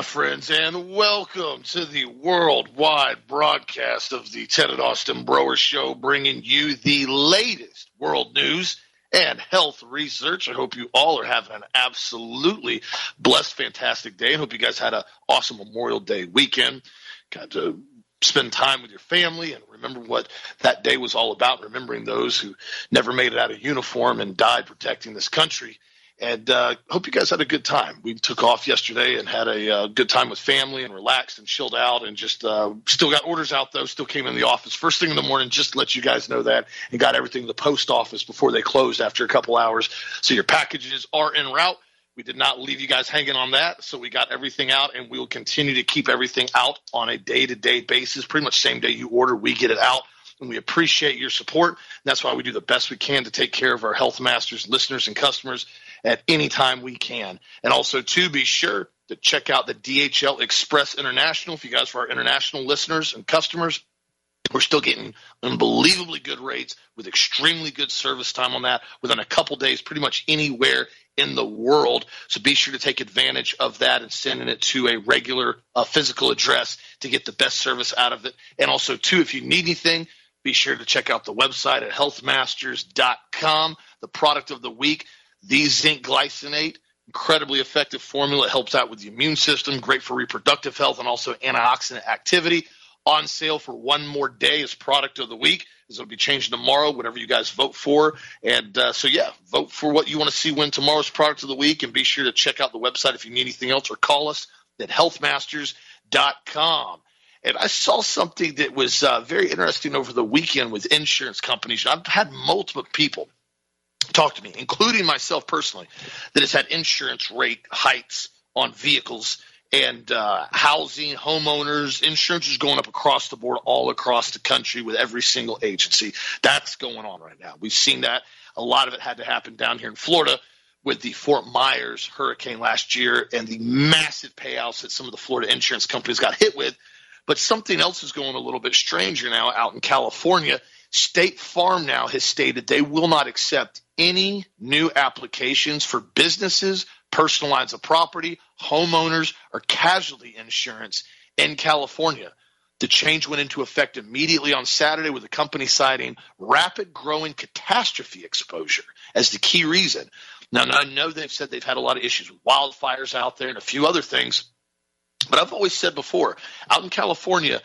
my friends, and welcome to the worldwide broadcast of the Ted and Austin Broer Show, bringing you the latest world news and health research. I hope you all are having an absolutely blessed, fantastic day. I hope you guys had an awesome Memorial Day weekend. Got to spend time with your family and remember what that day was all about, remembering those who never made it out of uniform and died protecting this country. And uh, hope you guys had a good time. We took off yesterday and had a uh, good time with family and relaxed and chilled out and just uh, still got orders out though. Still came in the office first thing in the morning just to let you guys know that and got everything to the post office before they closed after a couple hours. So your packages are en route. We did not leave you guys hanging on that. So we got everything out and we will continue to keep everything out on a day to day basis. Pretty much same day you order, we get it out and we appreciate your support. That's why we do the best we can to take care of our health masters, listeners, and customers at any time we can. And also, to be sure to check out the DHL Express International. If you guys are our international listeners and customers, we're still getting unbelievably good rates with extremely good service time on that within a couple days, pretty much anywhere in the world. So be sure to take advantage of that and sending it to a regular uh, physical address to get the best service out of it. And also, too, if you need anything, be sure to check out the website at healthmasters.com. The product of the week the zinc glycinate, incredibly effective formula. It helps out with the immune system, great for reproductive health and also antioxidant activity. On sale for one more day as product of the week. It'll be changing tomorrow, whatever you guys vote for. And uh, so, yeah, vote for what you want to see win tomorrow's product of the week. And be sure to check out the website if you need anything else or call us at healthmasters.com. And I saw something that was uh, very interesting over the weekend with insurance companies. I've had multiple people talk to me, including myself personally, that has had insurance rate hikes on vehicles and uh, housing, homeowners, insurance is going up across the board, all across the country with every single agency. That's going on right now. We've seen that. A lot of it had to happen down here in Florida with the Fort Myers hurricane last year and the massive payouts that some of the Florida insurance companies got hit with. But something else is going a little bit stranger now out in California. State Farm now has stated they will not accept any new applications for businesses, personal lines of property, homeowners, or casualty insurance in California. The change went into effect immediately on Saturday with the company citing rapid growing catastrophe exposure as the key reason. Now, I know they've said they've had a lot of issues with wildfires out there and a few other things, but I've always said before, out in California,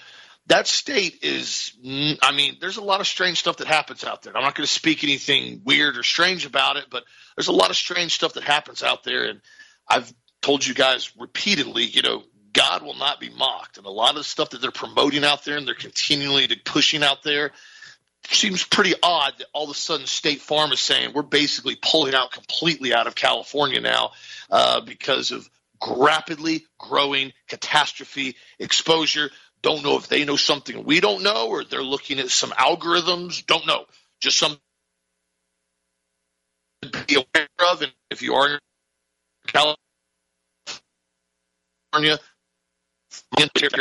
that state is i mean there's a lot of strange stuff that happens out there. I'm not going to speak anything weird or strange about it but there's a lot of strange stuff that happens out there. And i've told you guys repeatedly you know god will not be mocked. And a lot of the stuff that they're promoting out there and they're continually pushing out there seems pretty odd that all of a sudden state farm is saying we're basically pulling out completely out of california now uh, because of rapidly growing catastrophe exposure don't know if they know something we don't know or they're looking at some algorithms. Don't know. Just some be aware of. And if you are in California,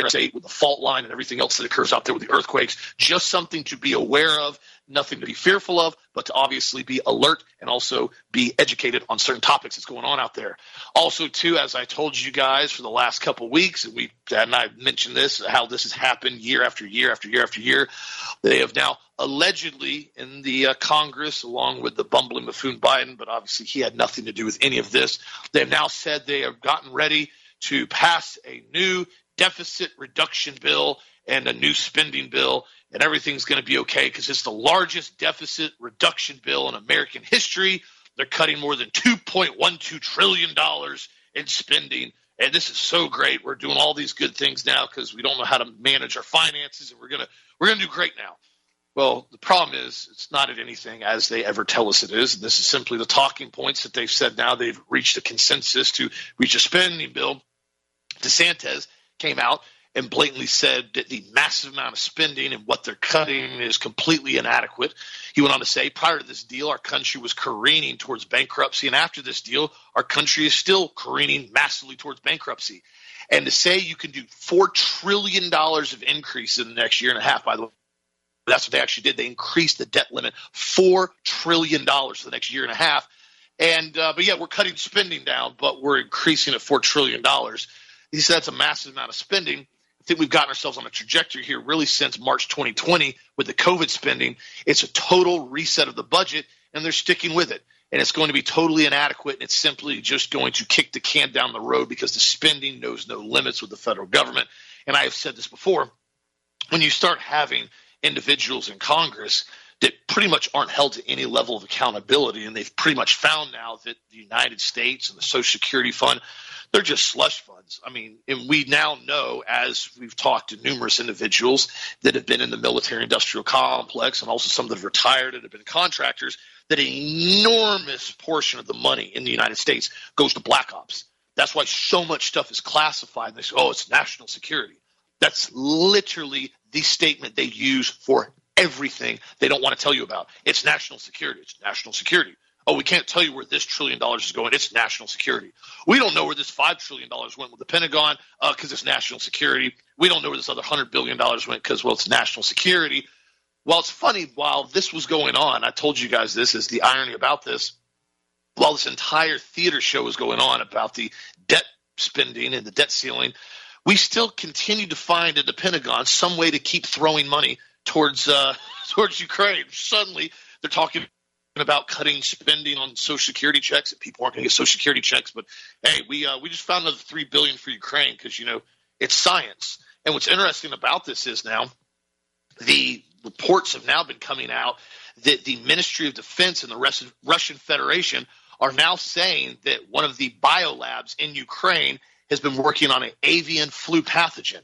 state with the fault line and everything else that occurs out there with the earthquakes, just something to be aware of nothing to be fearful of, but to obviously be alert and also be educated on certain topics that's going on out there. Also, too, as I told you guys for the last couple weeks, and we and I mentioned this, how this has happened year after year after year after year. They have now allegedly in the uh, Congress, along with the bumbling buffoon Biden, but obviously he had nothing to do with any of this. They have now said they have gotten ready to pass a new deficit reduction bill and a new spending bill and everything's going to be okay because it's the largest deficit reduction bill in American history. They're cutting more than $2.12 trillion in spending. And this is so great. We're doing all these good things now because we don't know how to manage our finances, and we're gonna we're gonna do great now. Well, the problem is it's not at anything as they ever tell us it is. And this is simply the talking points that they've said now. They've reached a consensus to reach a spending bill. DeSantis came out and blatantly said that the massive amount of spending and what they're cutting is completely inadequate. He went on to say, prior to this deal, our country was careening towards bankruptcy, and after this deal, our country is still careening massively towards bankruptcy. And to say you can do $4 trillion of increase in the next year and a half, by the way, that's what they actually did. They increased the debt limit $4 trillion for the next year and a half. And, uh, but yeah, we're cutting spending down, but we're increasing it $4 trillion He said it's a massive amount of spending. I think we've gotten ourselves on a trajectory here really since March 2020 with the COVID spending. It's a total reset of the budget, and they're sticking with it. And it's going to be totally inadequate, and it's simply just going to kick the can down the road because the spending knows no limits with the federal government. And I have said this before when you start having individuals in Congress that pretty much aren't held to any level of accountability. And they've pretty much found now that the United States and the Social Security Fund, they're just slush funds. I mean, and we now know, as we've talked to numerous individuals that have been in the military industrial complex and also some that have retired and have been contractors, that an enormous portion of the money in the United States goes to black ops. That's why so much stuff is classified. And they say, oh, it's national security. That's literally the statement they use for everything they don't want to tell you about. It's national security. It's national security. Oh, we can't tell you where this trillion dollars is going. It's national security. We don't know where this five trillion dollars went with the Pentagon because uh, it's national security. We don't know where this other hundred billion dollars went because well, it's national security. Well, it's funny. While this was going on, I told you guys this is the irony about this. While this entire theater show was going on about the debt spending and the debt ceiling, we still continue to find in the Pentagon some way to keep throwing money towards uh, towards Ukraine. Suddenly, they're talking about cutting spending on Social Security checks. And people aren't going to get Social Security checks, but hey, we uh, we just found another three billion for Ukraine because you know it's science. And what's interesting about this is now the reports have now been coming out that the Ministry of Defense and the Russian Federation are now saying that one of the biolabs in Ukraine has been working on an avian flu pathogen.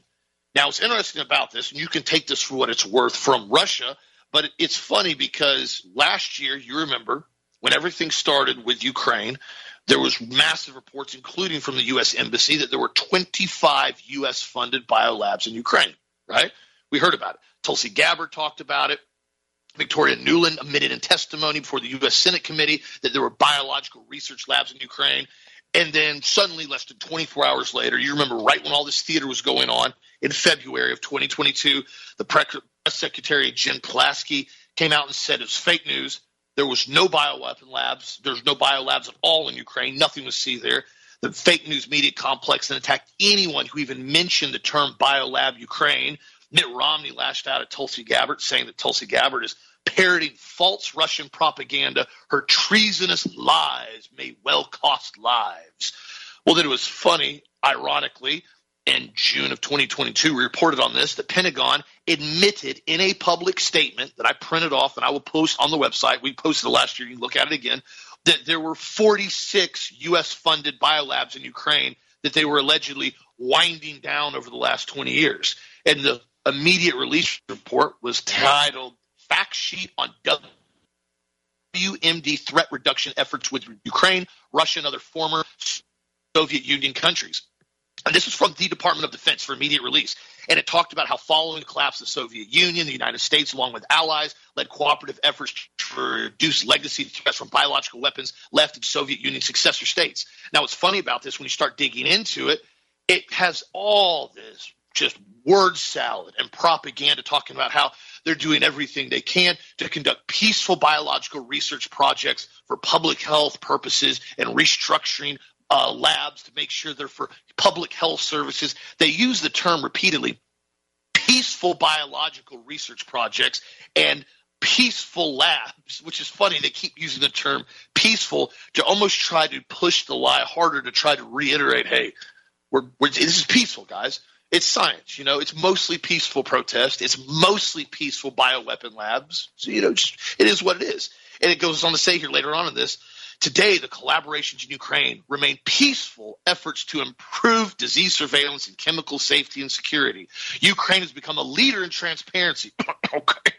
Now, what's interesting about this, and you can take this for what it's worth from Russia, but it's funny because last year, you remember, when everything started with Ukraine, there was massive reports, including from the U.S. Embassy, that there were 25 U.S.-funded biolabs in Ukraine, right? We heard about it. Tulsi Gabbard talked about it. Victoria Nuland admitted in testimony before the U.S. Senate committee that there were biological research labs in Ukraine. And then suddenly, less than 24 hours later, you remember right when all this theater was going on in February of 2022, the press secretary, Jen Psaki, came out and said it was fake news. There was no bioweapon labs. There's no biolabs at all in Ukraine. Nothing was seen there. The fake news media complex then attacked anyone who even mentioned the term biolab Ukraine. Mitt Romney lashed out at Tulsi Gabbard, saying that Tulsi Gabbard is parroting false Russian propaganda. Her treasonous lies may well cost lives. Well, then it was funny, ironically, in June of 2022, we reported on this. The Pentagon admitted in a public statement that I printed off and I will post on the website. We posted it last year. You can look at it again. That there were 46 U.S. funded biolabs in Ukraine that they were allegedly winding down over the last 20 years. And the immediate release report was titled fact sheet on WMD threat reduction efforts with Ukraine, Russia, and other former Soviet Union countries. And this was from the Department of Defense for immediate release. And it talked about how following the collapse of the Soviet Union, the United States, along with allies, led cooperative efforts to reduce legacy threats from biological weapons left in Soviet Union successor states. Now, what's funny about this, when you start digging into it, it has all this just word salad and propaganda talking about how they're doing everything they can to conduct peaceful biological research projects for public health purposes and restructuring uh, labs to make sure they're for public health services. They use the term repeatedly peaceful biological research projects and peaceful labs, which is funny. They keep using the term peaceful to almost try to push the lie harder to try to reiterate, hey, we're, we're this is peaceful, guys it's science. You know, it's mostly peaceful protest. It's mostly peaceful bioweapon labs. So, you know, just, it is what it is. And it goes on to say here later on in this today, the collaborations in Ukraine remain peaceful efforts to improve disease surveillance and chemical safety and security. Ukraine has become a leader in transparency, okay,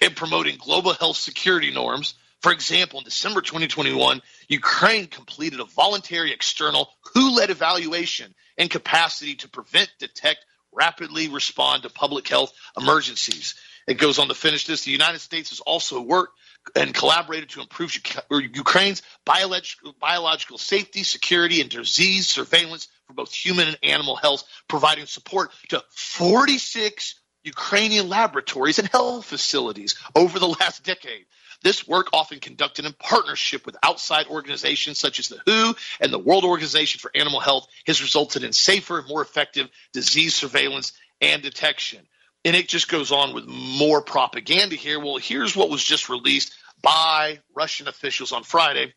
in promoting global health security norms. For example, in December 2021, Ukraine completed a voluntary external WHO led evaluation and capacity to prevent, detect, rapidly respond to public health emergencies. It goes on to finish this. The United States has also worked and collaborated to improve Ukraine's biological, biological safety, security, and disease surveillance for both human and animal health, providing support to 46 Ukrainian laboratories and health facilities over the last decade. This work often conducted in partnership with outside organizations such as the WHO and the World Organization for Animal Health has resulted in safer, and more effective disease surveillance and detection. And it just goes on with more propaganda here. Well, here's what was just released by Russian officials on Friday.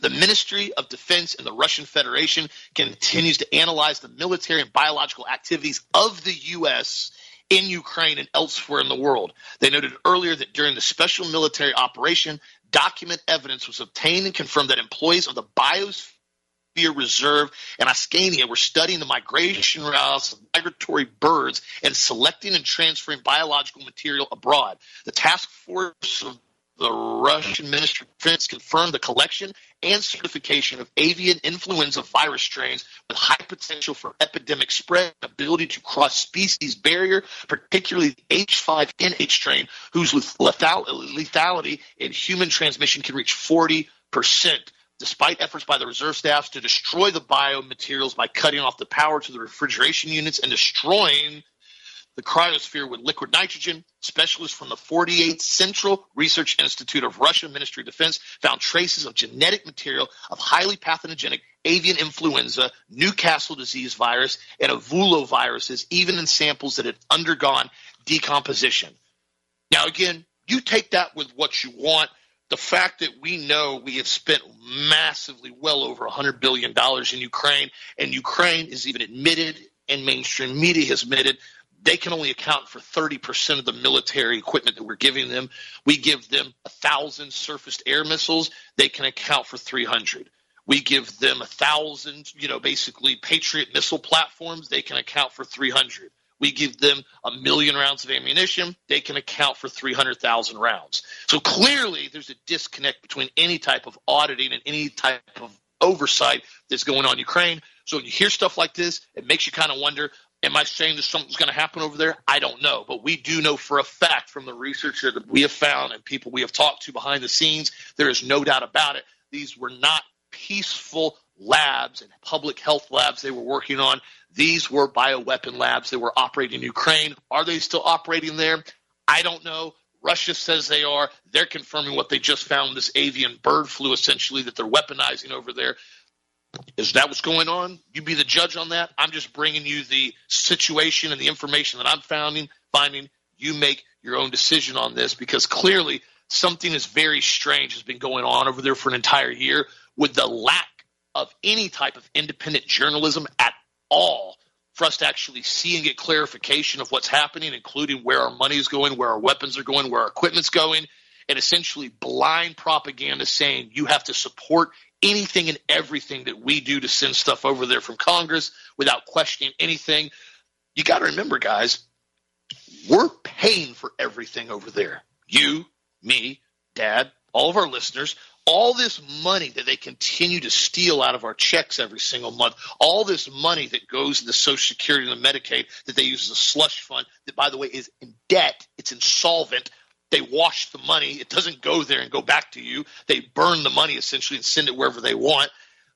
The Ministry of Defense in the Russian Federation continues to analyze the military and biological activities of the U.S. in Ukraine and elsewhere in the world. They noted earlier that during the special military operation, document evidence was obtained and confirmed that employees of the Biosphere Reserve and Askania were studying the migration routes of migratory birds and selecting and transferring biological material abroad. The task force of the Russian Ministry of Defense confirmed the collection and certification of avian influenza virus strains with high potential for epidemic spread, ability to cross species barrier, particularly the H5N8 strain, whose lethality in human transmission can reach 40%. Despite efforts by the reserve staffs to destroy the biomaterials by cutting off the power to the refrigeration units and destroying the cryosphere with liquid nitrogen. Specialists from the 48th Central Research Institute of Russia Ministry of Defense found traces of genetic material of highly pathogenic avian influenza, Newcastle disease virus, and viruses, even in samples that had undergone decomposition. Now, again, you take that with what you want. The fact that we know we have spent massively well over $100 billion in Ukraine, and Ukraine is even admitted and mainstream media has admitted they can only account for 30% of the military equipment that we're giving them. We give them a thousand surface air missiles. They can account for 300. We give them a thousand, you know, basically Patriot missile platforms. They can account for 300. We give them a million rounds of ammunition. They can account for 300,000 rounds. So clearly, there's a disconnect between any type of auditing and any type of oversight that's going on in Ukraine. So when you hear stuff like this, it makes you kind of wonder Am I saying that something's going to happen over there? I don't know. But we do know for a fact from the research that we have found and people we have talked to behind the scenes, there is no doubt about it. These were not peaceful labs and public health labs they were working on. These were bioweapon labs that were operating in Ukraine. Are they still operating there? I don't know. Russia says they are. They're confirming what they just found this avian bird flu, essentially, that they're weaponizing over there. Is that what's going on? You be the judge on that. I'm just bringing you the situation and the information that I'm finding. Finding you make your own decision on this because clearly something is very strange has been going on over there for an entire year with the lack of any type of independent journalism at all for us to actually see and get clarification of what's happening, including where our money is going, where our weapons are going, where our equipment's going, and essentially blind propaganda saying you have to support anything and everything that we do to send stuff over there from Congress without questioning anything. You got to remember, guys, we're paying for everything over there. You, me, dad, all of our listeners, all this money that they continue to steal out of our checks every single month, all this money that goes into Social Security and the Medicaid that they use as a slush fund, that, by the way, is in debt, it's insolvent. They wash the money. It doesn't go there and go back to you. They burn the money essentially and send it wherever they want.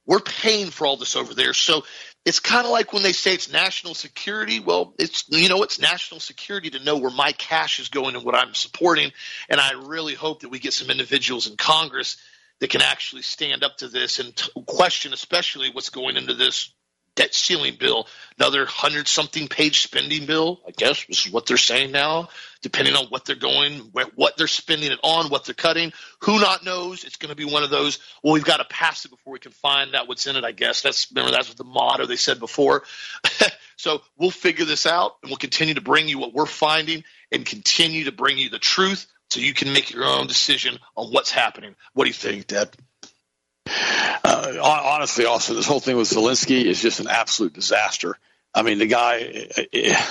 We're paying for all this over there. So it's kind of like when they say it's national security. Well, it's you know it's national security to know where my cash is going and what I'm supporting. And I really hope that we get some individuals in Congress that can actually stand up to this and t- question, especially what's going into this debt ceiling bill, another hundred something page spending bill. I guess this is what they're saying now, depending on what they're going, what they're spending it on, what they're cutting. Who not knows? It's going to be one of those. Well, we've got to pass it before we can find out what's in it. I guess that's remember that's what the motto they said before. so we'll figure this out, and we'll continue to bring you what we're finding, and continue to bring you the truth, so you can make your own decision on what's happening. What do you think, Dad? Uh, honestly, Austin, this whole thing with Zelensky is just an absolute disaster. I mean, the guy, eh, eh,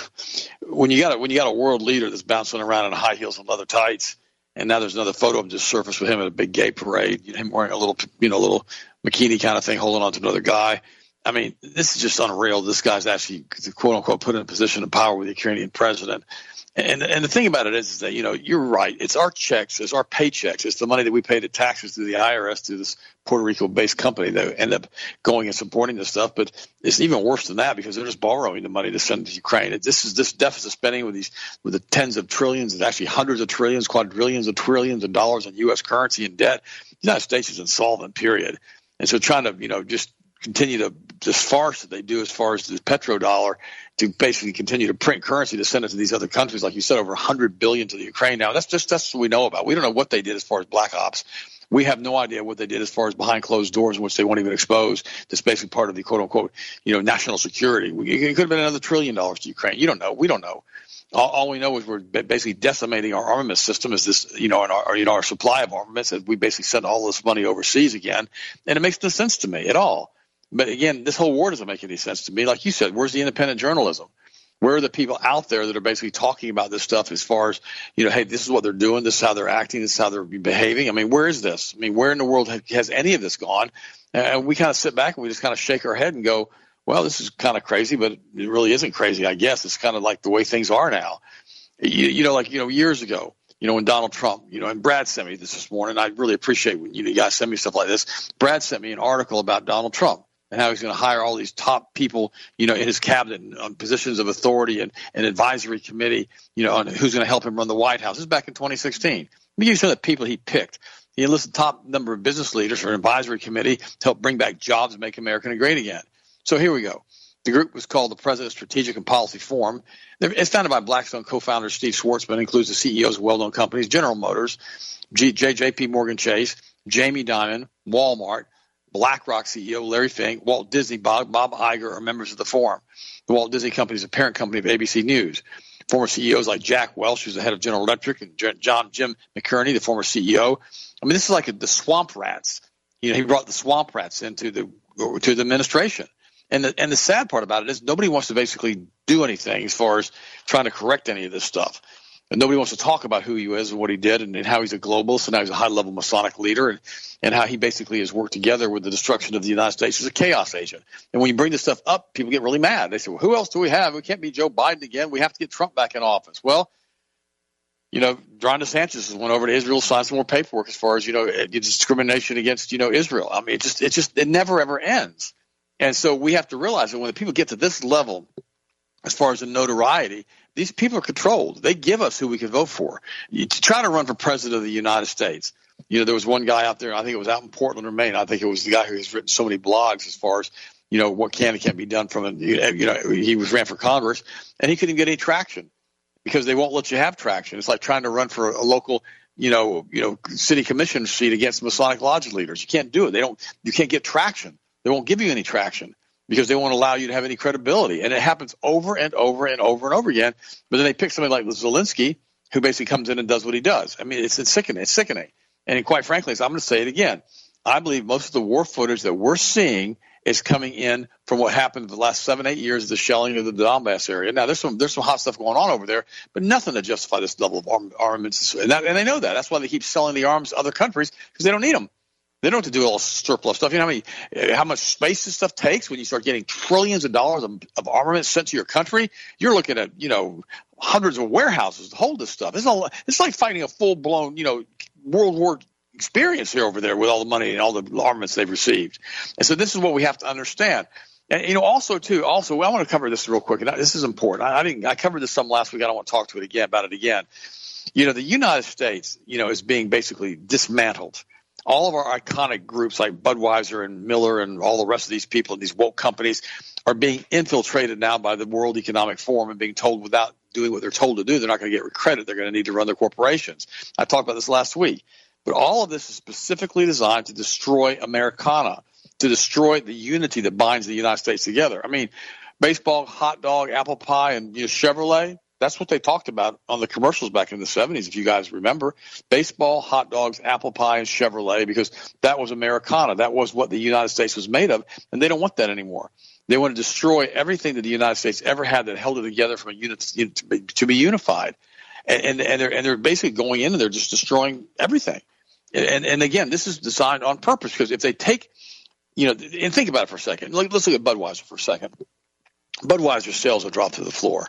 when you got a, when you got a world leader that's bouncing around in high heels and leather tights, and now there's another photo of him just surfaced with him at a big gay parade, him wearing a little, you know, little bikini kind of thing, holding on to another guy. I mean, this is just unreal. This guy's actually, quote unquote, put in a position of power with the Ukrainian president. And and the thing about it is, that you know you're right. It's our checks, it's our paychecks, it's the money that we pay to taxes to the IRS to this Puerto Rico-based company that end up going and supporting this stuff. But it's even worse than that because they're just borrowing the money to send to Ukraine. This is this deficit spending with these with the tens of trillions and actually hundreds of trillions, quadrillions of trillions of dollars in U.S. currency and debt. The United States is insolvent. Period. And so trying to you know just continue to this farce that they do as far as the petrodollar to basically continue to print currency to send it to these other countries, like you said, over 100 billion to the Ukraine. Now that's just that's what we know about. We don't know what they did as far as black ops. We have no idea what they did as far as behind closed doors which they won't even expose. That's basically part of the quote unquote, you know, national security. It could have been another trillion dollars to Ukraine. You don't know. We don't know. All, we know is we're basically decimating our armament system. Is this, you know, and our, you know, our supply of armaments. We basically send all this money overseas again, and it makes no sense to me at all. But again, this whole war doesn't make any sense to me. Like you said, where's the independent journalism? Where are the people out there that are basically talking about this stuff as far as, you know, hey, this is what they're doing, this is how they're acting, this is how they're behaving? I mean, where is this? I mean, where in the world has any of this gone? And we kind of sit back and we just kind of shake our head and go, well, this is kind of crazy, but it really isn't crazy, I guess. It's kind of like the way things are now. You, you know, like, you know, years ago, you know, when Donald Trump, you know, and Brad sent me this this morning. I really appreciate when you, you guys send me stuff like this. Brad sent me an article about Donald Trump and how he's going to hire all these top people, you know, in his cabinet on positions of authority and an advisory committee, you know, on who's going to help him run the White House. This is back in 2016. Let me give you some of the people he picked. He enlisted top number of business leaders for an advisory committee to help bring back jobs and make America great again. So here we go. The group was called the President's Strategic and Policy Forum. It's founded by Blackstone co-founder Steve Schwarzman, includes the CEOs of well-known companies, General Motors, JP Morgan Chase, Jamie Dimon, Walmart, BlackRock CEO Larry Fink, Walt Disney, Bob, Bob Iger are members of the forum. The Walt Disney Company is a parent company of ABC News. Former CEOs like Jack Welch, who's the head of General Electric, and John Jim McNerney, the former CEO. I mean, this is like a, the swamp rats. You know, he brought the swamp rats into the to the administration. And the and the sad part about it is nobody wants to basically do anything as far as trying to correct any of this stuff and nobody wants to talk about who he is and what he did and, and how he's a globalist and now he's a high level Masonic leader and, and how he basically has worked together with the destruction of the United States as a chaos agent. And when you bring this stuff up, people get really mad. They say, well, who else do we have? We can't be Joe Biden again. We have to get Trump back in office. Well, you know, Ron DeSantis went over to Israel, signed some more paperwork as far as, you know, eh, discrimination against, you know, Israel. I mean, it just, it just, it never ever ends. And so we have to realize that when the people get to this level, as far as the notoriety, these people are controlled. They give us who we can vote for. You, to try to run for president of the United States, you know, there was one guy out there. I think it was out in Portland or Maine. I think it was the guy who has written so many blogs as far as you know what can and can't be done from it. You know, he was ran for Congress and he couldn't get any traction because they won't let you have traction. It's like trying to run for a local you know, you know, city commission seat against Masonic Lodge leaders. You can't do it. They don't. You can't get traction. They won't give you any traction because they won't allow you to have any credibility. And it happens over and over and over and over again. But then they pick somebody like Zelensky, who basically comes in and does what he does. I mean, it's, it's sickening. It's sickening. And quite frankly, I'm going to say it again. I believe most of the war footage that we're seeing is coming in from what happened in the last seven, eight years of the shelling of the Donbass area. Now, there's some there's some hot stuff going on over there, but nothing to justify this level of arm, armaments. And, that, and they know that. That's why they keep selling the arms to other countries because they don't need them. They don't have to do all surplus stuff. You know how many, how much space this stuff takes when you start getting trillions of dollars of, of armament sent to your country. You're looking at you know hundreds of warehouses to hold this stuff. It's all, it's like fighting a full blown you know World War experience here over there with all the money and all the armaments they've received. And so this is what we have to understand. And you know, also too, also I want to cover this real quick. And this is important. I, I didn't. I covered this some last week. I don't want to talk to it again about it again. You know, the United States, you know, is being basically dismantled all of our iconic groups like Budweiser and Miller and all the rest of these people and these woke companies are being infiltrated now by the World Economic Forum and being told without doing what they're told to do, they're not going to get credit. They're going to need to run their corporations. I talked about this last week. But all of this is specifically designed to destroy Americana, to destroy the unity that binds the United States together. I mean, baseball, hot dog, apple pie, and you know, Chevrolet, that's what they talked about on the commercials back in the 70s, if you guys remember. Baseball, hot dogs, apple pie, and Chevrolet, because that was Americana. That was what the United States was made of, and they don't want that anymore. They want to destroy everything that the United States ever had that held it together from a unit to be unified. And, and, and, they're, and they're basically going in and they're just destroying everything. And, and again, this is designed on purpose because if they take you know, and think about it for a second. Let's look at Budweiser for a second. Budweiser sales have dropped to the floor.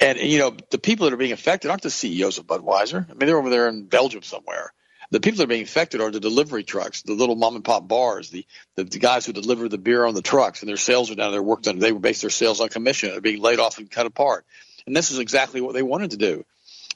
And, you know, the people that are being affected aren't the CEOs of Budweiser. I mean, they're over there in Belgium somewhere. The people that are being affected are the delivery trucks, the little mom and pop bars, the, the, the guys who deliver the beer on the trucks, and their sales are down. Their work done. They base their sales on commission. They're being laid off and cut apart. And this is exactly what they wanted to do.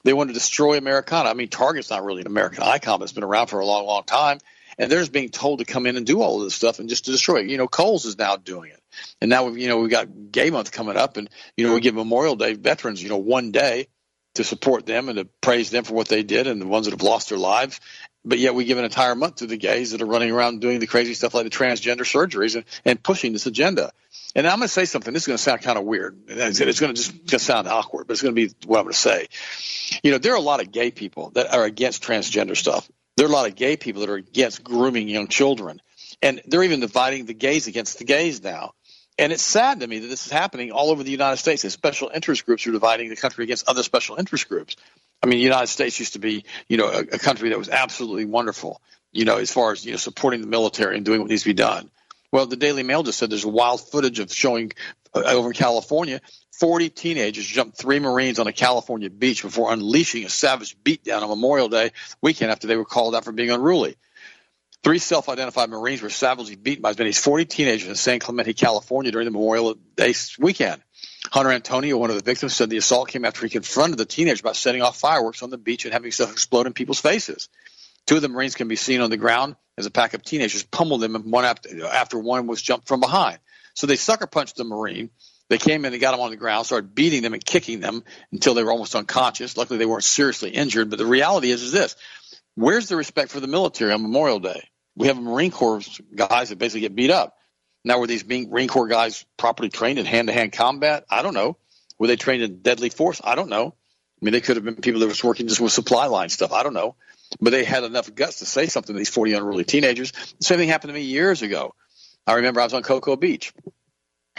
They wanted to destroy Americana. I mean, Target's not really an American icon, but it's been around for a long, long time. And they're just being told to come in and do all of this stuff and just to destroy it. You know, Kohl's is now doing it. And now, we, you know, we've got Gay Month coming up, and, you know, we give Memorial Day veterans, you know, one day to support them and to praise them for what they did and the ones that have lost their lives. But yet we give an entire month to the gays that are running around doing the crazy stuff like the transgender surgeries and, and pushing this agenda. And I'm going to say something. This is going to sound kind of weird. It's going to just, just sound awkward, but it's going to be what I'm going to say. You know, there are a lot of gay people that are against transgender stuff. There are a lot of gay people that are against grooming young children. And they're even dividing the gays against the gays now. And it's sad to me that this is happening all over the United States. And special interest groups are dividing the country against other special interest groups. I mean, the United States used to be, you know, a, a country that was absolutely wonderful, you know, as far as, you know, supporting the military and doing what needs to be done. Well, the Daily Mail just said there's wild footage of showing uh, over in California 40 teenagers jumped three Marines on a California beach before unleashing a savage beatdown on Memorial Day weekend after they were called out for being unruly. Three self identified Marines were savagely beaten by as many as 40 teenagers in San Clemente, California during the Memorial Day weekend. Hunter Antonio, one of the victims, said the assault came after he confronted the teenagers about setting off fireworks on the beach and having stuff explode in people's faces. Two of the Marines can be seen on the ground as a pack of teenagers pummeled them, one after, one was jumped from behind. So they sucker punched the Marine. They came in, they got them on the ground, started beating them and kicking them until they were almost unconscious. Luckily, they weren't seriously injured. But the reality is, is this: where's the respect for the military on Memorial Day? We have Marine Corps guys that basically get beat up. Now, were these Marine Corps guys properly trained in hand-to-hand combat? I don't know. Were they trained in deadly force? I don't know. I mean, they could have been people that was working just with supply line stuff. I don't know. But they had enough guts to say something to these 40 unruly teenagers. The same thing happened to me years ago. I remember I was on Cocoa Beach,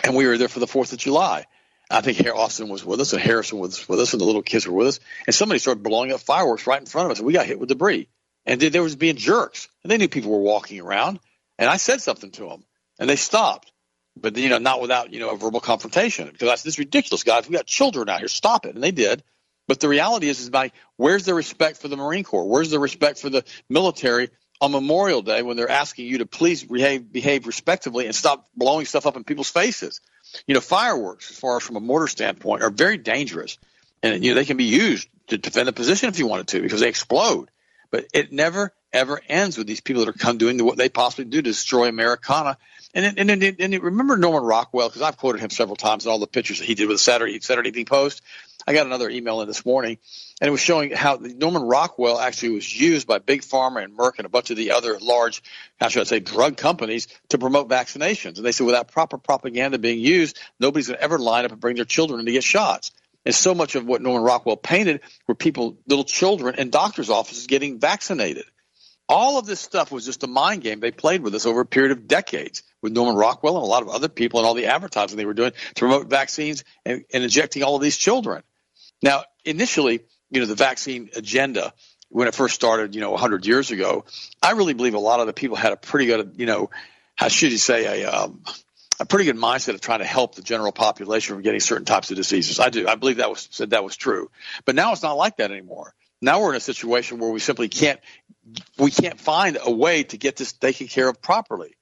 and we were there for the 4th of July. I think Austin was with us, and Harrison was with us, and the little kids were with us. And somebody started blowing up fireworks right in front of us, and we got hit with debris. And they was being jerks, and they knew people were walking around. And I said something to them, and they stopped. But you know, not without you know a verbal confrontation because I said, "This is ridiculous, guys. We got children out here. Stop it!" And they did. But the reality is, is by where's the respect for the Marine Corps? Where's the respect for the military on Memorial Day when they're asking you to please behave, behave respectively and stop blowing stuff up in people's faces? You know, fireworks, as far as from a mortar standpoint, are very dangerous, and you know they can be used to defend a position if you wanted to because they explode. But it never ever ends with these people that are come doing what they possibly do to destroy Americana. And and and, and, and remember Norman Rockwell because I've quoted him several times in all the pictures that he did with the Saturday Saturday Evening Post. I got another email in this morning, and it was showing how Norman Rockwell actually was used by Big Pharma and Merck and a bunch of the other large, how should I say, drug companies to promote vaccinations. And they said without proper propaganda being used, nobody's going to ever line up and bring their children in to get shots. And so much of what Norman Rockwell painted were people, little children in doctors' offices getting vaccinated. All of this stuff was just a mind game they played with us over a period of decades with Norman Rockwell and a lot of other people and all the advertising they were doing to promote vaccines and, and injecting all of these children. Now, initially, you know, the vaccine agenda when it first started, you know, 100 years ago, I really believe a lot of the people had a pretty good, you know, how should you say, a, um, a pretty good mindset of trying to help the general population from getting certain types of diseases. I do. I believe that was said that was true. But now it's not like that anymore. Now we're in a situation where we simply can't we can't find a way to get this taken care of properly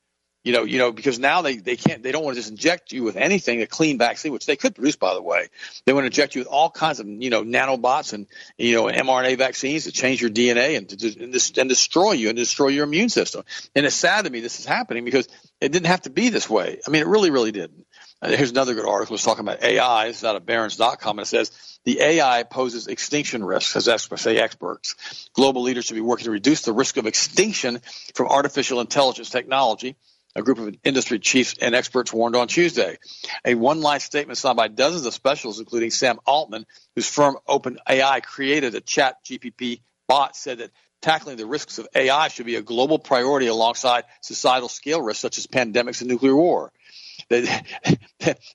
you know, you know, because now they, they can't, they don't want to just inject you with anything, a clean vaccine, which they could produce, by the way. They want to inject you with all kinds of, you know, nanobots and, you know, mRNA vaccines to change your DNA and to and, and destroy you and destroy your immune system. And it's sad to me this is happening because it didn't have to be this way. I mean, it really, really didn't. Uh, here's another good article. It's talking about AI. It's out of Barron's.com. And it says the AI poses extinction risks, as experts say experts. Global leaders should be working to reduce the risk of extinction from artificial intelligence technology a group of industry chiefs and experts warned on Tuesday. A one line statement signed by dozens of specialists, including Sam Altman, whose firm OpenAI created a ChatGPT bot, said that tackling the risks of AI should be a global priority alongside societal scale risks such as pandemics and nuclear war.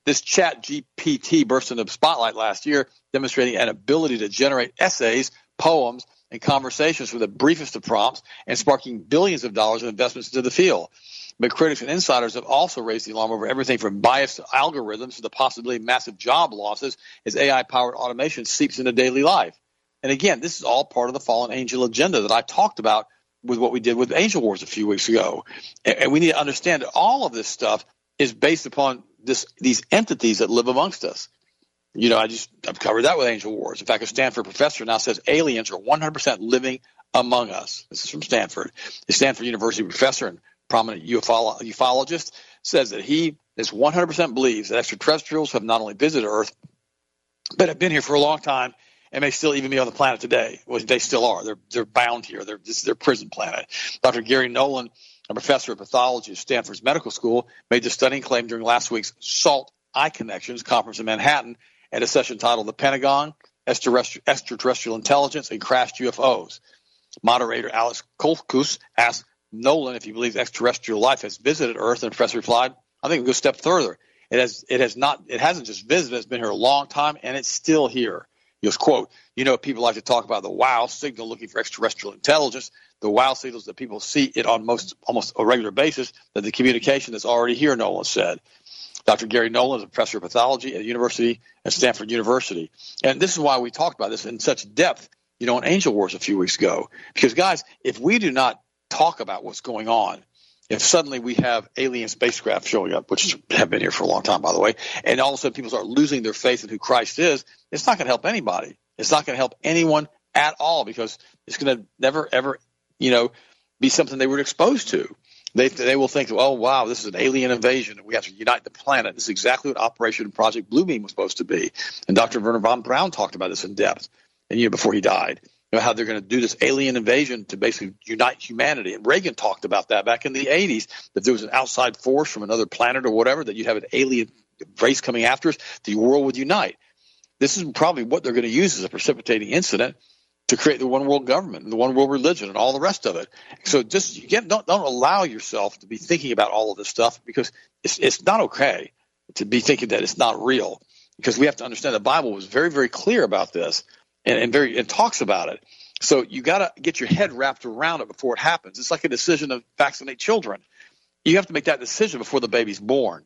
This ChatGPT burst into the spotlight last year, demonstrating an ability to generate essays, poems, and conversations with the briefest of prompts and sparking billions of dollars of investments into the field. but critics and insiders have also raised the alarm over everything from biased algorithms to the possibility of massive job losses as AI powered automation seeps into daily life. And again, this is all part of the fallen angel agenda that I talked about with what we did with Angel Wars a few weeks ago. And we need to understand that all of this stuff is based upon this these entities that live amongst us. You know, I just I've covered that with Angel Wars. In fact, a Stanford professor now says aliens are 100% living among us. This is from Stanford. The Stanford University professor and prominent ufolo- ufologist says that he is 100% believes that extraterrestrials have not only visited Earth, but have been here for a long time and may still even be on the planet today. Well, they still are. They're they're bound here. They're, this is their prison planet. Dr. Garry Nolan, a professor of pathology at Stanford's Medical School, made the stunning claim during last week's SALT iConnections conference in Manhattan at a session titled "The Pentagon, Extraterrestrial Intelligence, and Crashed UFOs." Moderator Alex Klokus asked Nolan if he believes extraterrestrial life has visited Earth, and professor replied, "I think we go a step further. It has. It has not. It hasn't just visited. It's been here a long time, and it's still here." He goes, quote, you know, people like to talk about the wow signal looking for extraterrestrial intelligence. The wow signals that people see it on most almost a regular basis, that the communication that's already here, Nolan said. Dr. Garry Nolan is a professor of pathology at University at Stanford University. And this is why we talked about this in such depth, you know, in Angel Wars a few weeks ago. Because guys, if we do not talk about what's going on, if suddenly we have alien spacecraft showing up, which have been here for a long time, by the way, and all of a sudden people start losing their faith in who Christ is, it's not going to help anybody. It's not going to help anyone at all because it's going to never, ever, you know, be something they were exposed to. They, they will think, oh, wow, this is an alien invasion. We have to unite the planet. This is exactly what Operation Project Bluebeam was supposed to be. And Dr. Wernher von Braun talked about this in depth, and you know, before he died know, how they're going to do this alien invasion to basically unite humanity. And Reagan talked about that back in the 80s, that there was an outside force from another planet or whatever, that you'd have an alien race coming after us, the world would unite. This is probably what they're going to use as a precipitating incident to create the one world government and the one world religion and all the rest of it. So just don't don't allow yourself to be thinking about all of this stuff because it's it's not okay to be thinking that it's not real because we have to understand the Bible was very very clear about this and, and very and talks about it. So you got to get your head wrapped around it before it happens. It's like a decision to vaccinate children. You have to make that decision before the baby's born.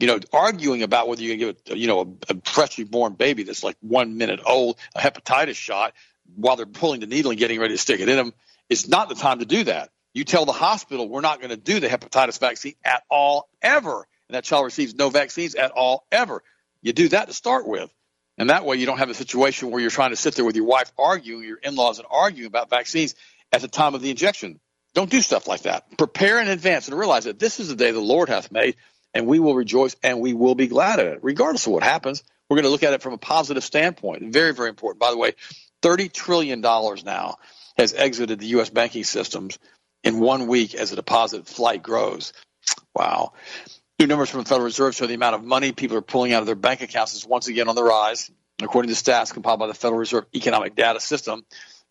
You know, arguing about whether you can give a, you know a, a freshly born baby that's like one minute old a hepatitis shot while they're pulling the needle and getting ready to stick it in them it's not the time to do that. You tell the hospital we're not going to do the hepatitis vaccine at all ever, and that child receives no vaccines at all ever. You do that to start with. And that way you don't have a situation where you're trying to sit there with your wife arguing, your in laws and arguing about vaccines at the time of the injection. Don't do stuff like that. Prepare in advance and realize that this is the day the Lord hath made, and we will rejoice and we will be glad at it, regardless of what happens. We're going to look at it from a positive standpoint. Very, very important. By the way, $30 trillion now has exited the U.S. banking systems in one week as the deposit flight grows. Wow. New numbers from the Federal Reserve show the amount of money people are pulling out of their bank accounts is once again on the rise. According to stats compiled by the Federal Reserve Economic Data System,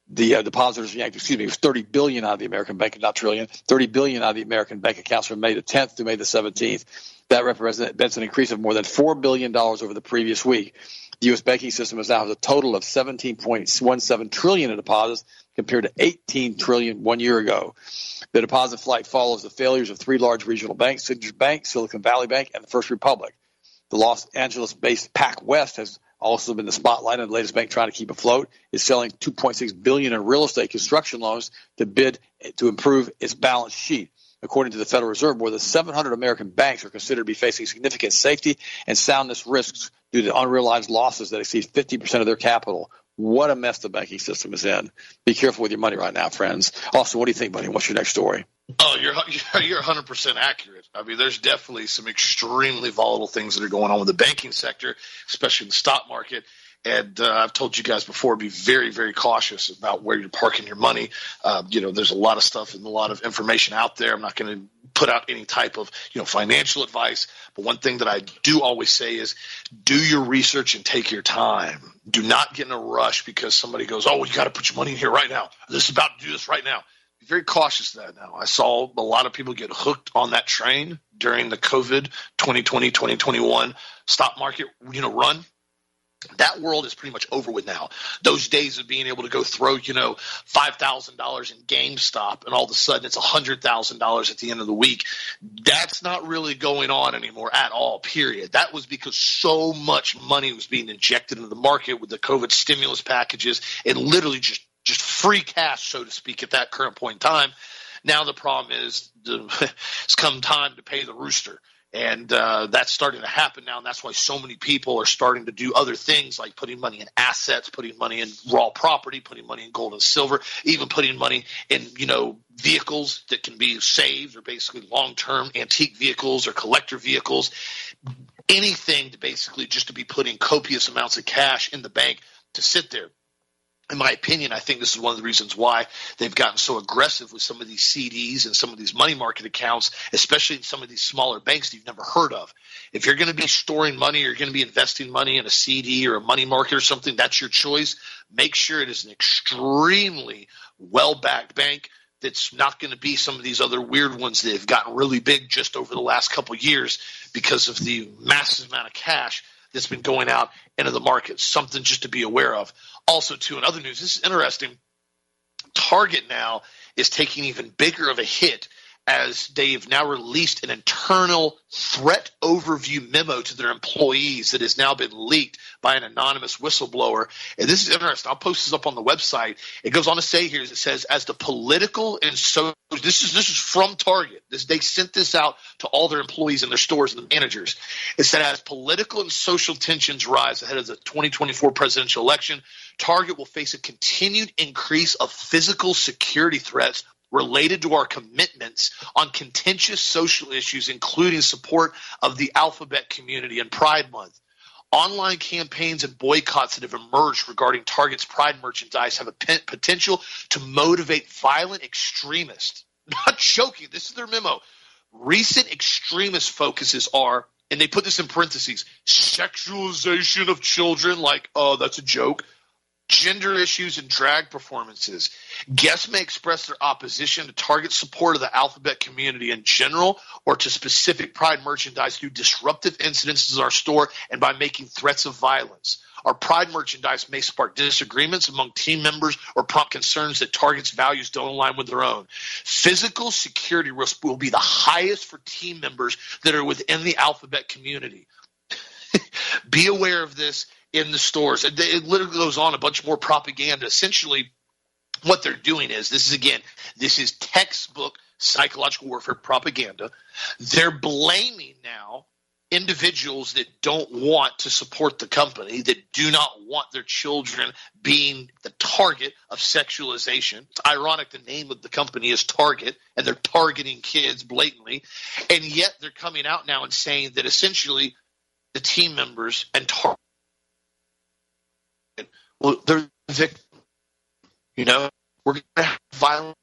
the uh, depositors excuse me, was 30 billion out of the American bank, not trillion, 30 billion out of the American bank accounts from May the 10th to May the 17th. That represents an increase of more than $4 billion over the previous week. The U.S. banking system has now has a total of 17.17 trillion in deposits compared to 18 trillion one year ago. The deposit flight follows the failures of three large regional banks, Signature Bank, Silicon Valley Bank, and the First Republic. The Los Angeles-based PacWest has also been the spotlight of the latest bank trying to keep afloat. Is selling 2.6 billion in real estate construction loans to bid to improve its balance sheet. According to the Federal Reserve, more than 700 American banks are considered to be facing significant safety and soundness risks due to unrealized losses that exceed 50% of their capital. What a mess the banking system is in. Be careful with your money right now, friends. Also, what do you think, buddy? What's your next story? Oh, you're you're 100% accurate. I mean, there's definitely some extremely volatile things that are going on with the banking sector, especially in the stock market. And uh, I've told you guys before, be very, very cautious about where you're parking your money. Uh, you know, there's a lot of stuff and a lot of information out there. I'm not going to put out any type of you know financial advice, but one thing that I do always say is do your research and take your time. Do not get in a rush because somebody goes, "Oh, you got to put your money in here right now. This is about to do this right now." Be very cautious of that now. I saw a lot of people get hooked on that train during the COVID 2020 2021 stock market, you know, run that world is pretty much over with now. Those days of being able to go throw, you know, five thousand dollars in GameStop and all of a sudden it's hundred thousand dollars at the end of the week. That's not really going on anymore at all. Period. That was because so much money was being injected into the market with the COVID stimulus packages and literally just just free cash, so to speak, at that current point in time. Now the problem is the, it's come time to pay the rooster and uh, that's starting to happen now and that's why so many people are starting to do other things like putting money in assets putting money in raw property putting money in gold and silver even putting money in you know vehicles that can be saved or basically long-term antique vehicles or collector vehicles. Anything to basically just to be putting copious amounts of cash in the bank to sit there in my opinion, I think this is one of the reasons why they've gotten so aggressive with some of these CDs and some of these money market accounts, especially in some of these smaller banks that you've never heard of. If you're going to be storing money or you're going to be investing money in a CD or a money market or something, that's your choice. Make sure it is an extremely well backed bank that's not going to be some of these other weird ones that have gotten really big just over the last couple of years because of the massive amount of cash that's been going out into the market. Something just to be aware of. Also, too, in other news, this is interesting. Target now is taking even bigger of a hit as they've now released an internal threat overview memo to their employees that has now been leaked by an anonymous whistleblower. And this is interesting. I'll post this up on the website. It goes on to say here, it says, as the political and so this is this is from Target. This they sent this out to all their employees in their stores and the managers. It said as political and social tensions rise ahead of the 2024 presidential election, Target will face a continued increase of physical security threats related to our commitments on contentious social issues, including support of the alphabet community and Pride Month. Online campaigns and boycotts that have emerged regarding Target's Pride merchandise have a potential to motivate violent extremists. Not joking, this is their memo. Recent extremist focuses are, and they put this in parentheses, sexualization of children, like, oh, that's a joke gender issues and drag performances. Guests may express their opposition to target support of the alphabet community in general or to specific Pride merchandise through disruptive incidents in our store and by making threats of violence. Our Pride merchandise may spark disagreements among team members or prompt concerns that Target's values don't align with their own. Physical security risk will be the highest for team members that are within the alphabet community. be aware of this in the stores. It, it literally goes on a bunch more propaganda. Essentially, what they're doing is this is again, this is textbook psychological warfare propaganda. They're blaming now individuals that don't want to support the company, that do not want their children being the target of sexualization. It's ironic the name of the company is Target, and they're targeting kids blatantly. And yet they're coming out now and saying that essentially the team members and Target well, they're victims. You know, we're going to have violence.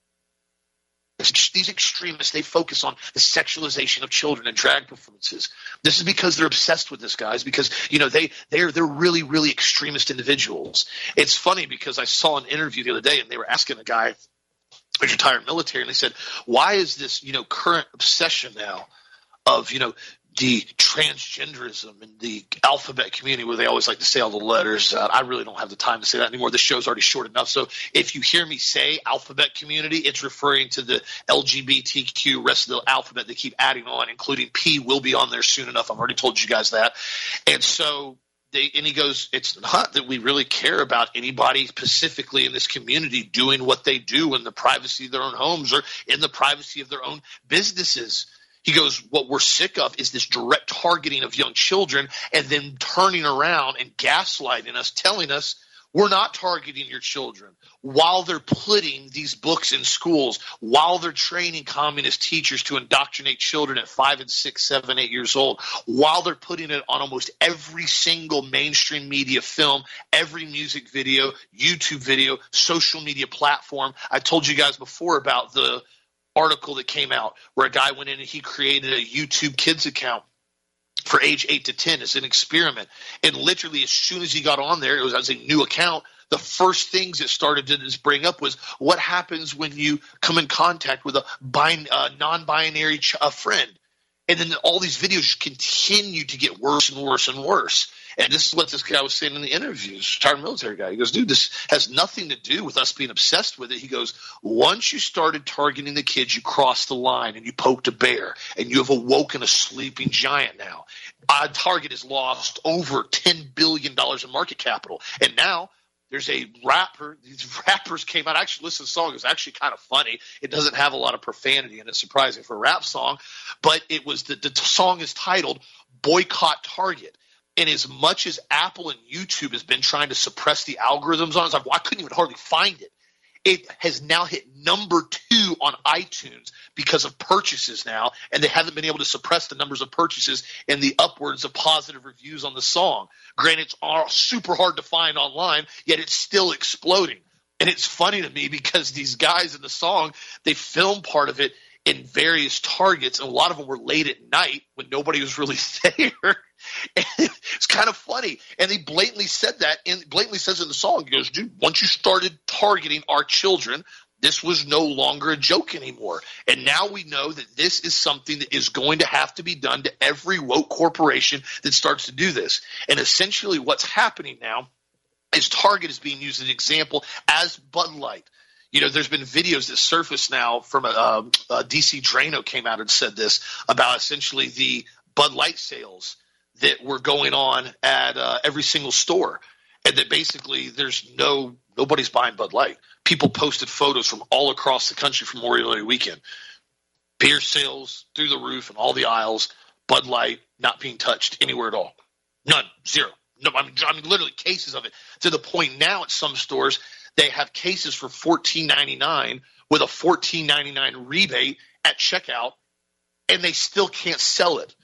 These extremists, they focus on the sexualization of children and drag performances. This is because they're obsessed with this, guys. Because you know they they're they're really really extremist individuals. It's funny because I saw an interview the other day, and they were asking a guy who's retired military, and they said, "Why is this you know current obsession now of you know the transgenderism and the alphabet community where they always like to say all the letters. Uh, I really don't have the time to say that anymore. The show's already short enough. So if you hear me say alphabet community, it's referring to the LGBTQ rest of the alphabet they keep adding on, including P will be on there soon enough. I've already told you guys that. And so they, and he goes, it's not that we really care about anybody specifically in this community doing what they do in the privacy of their own homes or in the privacy of their own businesses he goes, What we're sick of is this direct targeting of young children and then turning around and gaslighting us, telling us we're not targeting your children while they're putting these books in schools, while they're training communist teachers to indoctrinate children at five and six, seven, eight years old, while they're putting it on almost every single mainstream media film, every music video, YouTube video, social media platform. I told you guys before about the article that came out where a guy went in and he created a YouTube Kids account for age 8 to 10 as an experiment. And literally, as soon as he got on there, it was as a new account. The first things it started to just bring up was what happens when you come in contact with a bin- uh, non binary ch- friend. And then all these videos continue to get worse and worse and worse. And this is what this guy was saying in the interviews, retired military guy. He goes, dude, this has nothing to do with us being obsessed with it. He goes, once you started targeting the kids, you crossed the line and you poked a bear and you have awoken a sleeping giant now. Target has lost over $10 billion in market capital. And now there's a rapper. These rappers came out. I actually listened to the song. It was actually kind of funny. It doesn't have a lot of profanity and it's surprising for a rap song, but it was the, the song is titled Boycott Target. And as much as Apple and YouTube has been trying to suppress the algorithms on it, like, well, I couldn't even hardly find it. It has now hit number two on iTunes because of purchases now, and they haven't been able to suppress the numbers of purchases and the upwards of positive reviews on the song. Granted, it's super hard to find online, yet it's still exploding. And it's funny to me because these guys in the song, they film part of it in various targets, and a lot of them were late at night when nobody was really there. It's kind of funny. And he blatantly said that, and blatantly says in the song, he goes, dude, once you started targeting our children, this was no longer a joke anymore. And now we know that this is something that is going to have to be done to every woke corporation that starts to do this. And essentially, what's happening now is Target is being used as an example as Bud Light. You know, there's been videos that surface now from a, a, a DC Draino came out and said this about essentially the Bud Light sales that were going on at uh, every single store, and that basically there's no nobody's buying Bud Light. People posted photos from all across the country from Memorial Day weekend. Beer sales through the roof and all the aisles. Bud Light not being touched anywhere at all. None. Zero. No, I mean, I mean literally cases of it to the point now at some stores they have cases for fourteen ninety nine with a fourteen ninety nine rebate at checkout, and they still can't sell it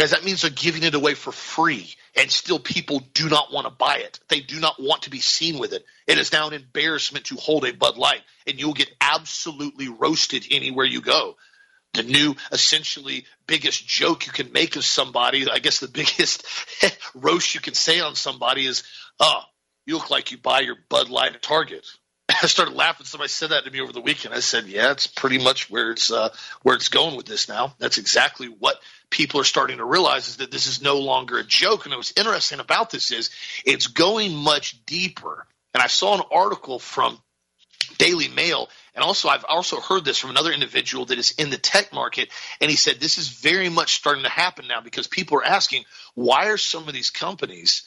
because that means they're giving it away for free and still people do not want to buy it. They do not want to be seen with it. It is now an embarrassment to hold a Bud Light and you'll get absolutely roasted anywhere you go. The new, essentially, biggest joke you can make of somebody, I guess the biggest roast you can say on somebody is, oh, you look like you buy your Bud Light at Target. I started laughing. Somebody said that to me over the weekend. I said, "Yeah, it's pretty much where it's uh, where it's going with this now. That's exactly what people are starting to realize is that this is no longer a joke. And what's interesting about this is it's going much deeper. And I saw an article from Daily Mail, and also I've also heard this from another individual that is in the tech market, and he said this is very much starting to happen now because people are asking why are some of these companies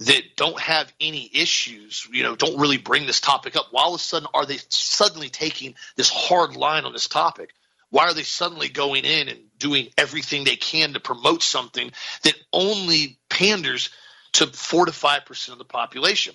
that don't have any issues, you know, don't really bring this topic up. Why all of a sudden are they suddenly taking this hard line on this topic? Why are they suddenly going in and doing everything they can to promote something that only panders to four to five percent of the population?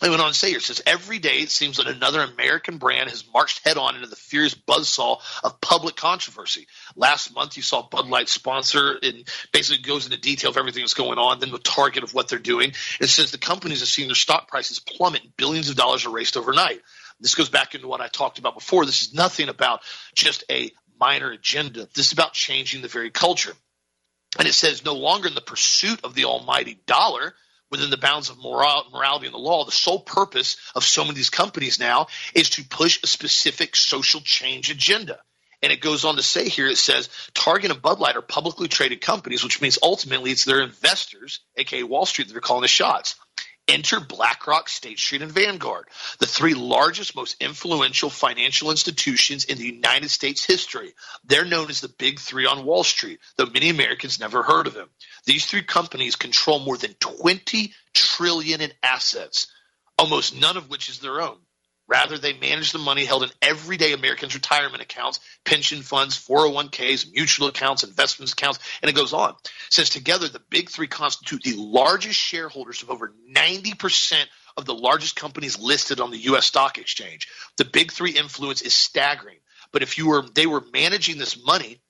They went on to say here, says every day it seems that another American brand has marched head on into the furious buzzsaw of public controversy. Last month you saw Bud Light sponsor and basically goes into detail of everything that's going on, then the target of what they're doing. It says the companies have seen their stock prices plummet, billions of dollars erased overnight. This goes back into what I talked about before. This is nothing about just a minor agenda. This is about changing the very culture. And it says no longer in the pursuit of the almighty dollar within the bounds of moral, morality and the law. The sole purpose of so many of these companies now is to push a specific social change agenda. And it goes on to say here, it says Target and Bud Light are publicly traded companies, which means ultimately it's their investors, aka Wall Street, that are calling the shots. Enter BlackRock, State Street, and Vanguard, the three largest, most influential financial institutions in the United States history. They're known as the Big Three on Wall Street, though many Americans never heard of them. These three companies control more than 20 trillion in assets, almost none of which is their own. Rather, they manage the money held in everyday Americans' retirement accounts, pension funds, 401ks, mutual accounts, investments accounts, and it goes on. Since together, the big three constitute the largest shareholders of over 90% of the largest companies listed on the U.S. stock exchange. The big three influence is staggering. But if you were, they were managing this money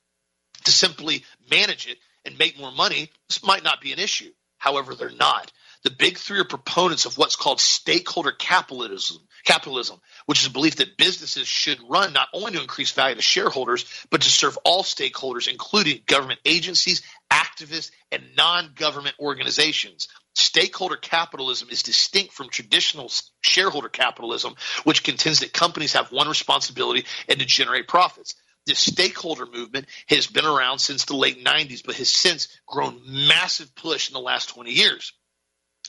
to simply manage it and make more money, this might not be an issue. However, they're not. The big three are proponents of what's called stakeholder capitalism, capitalism, which is a belief that businesses should run not only to increase value to shareholders, but to serve all stakeholders, including government agencies, activists, and non-government organizations. Stakeholder capitalism is distinct from traditional shareholder capitalism, which contends that companies have one responsibility and to generate profits. This stakeholder movement has been around since the late 90s, but has since grown massive push in the last 20 years.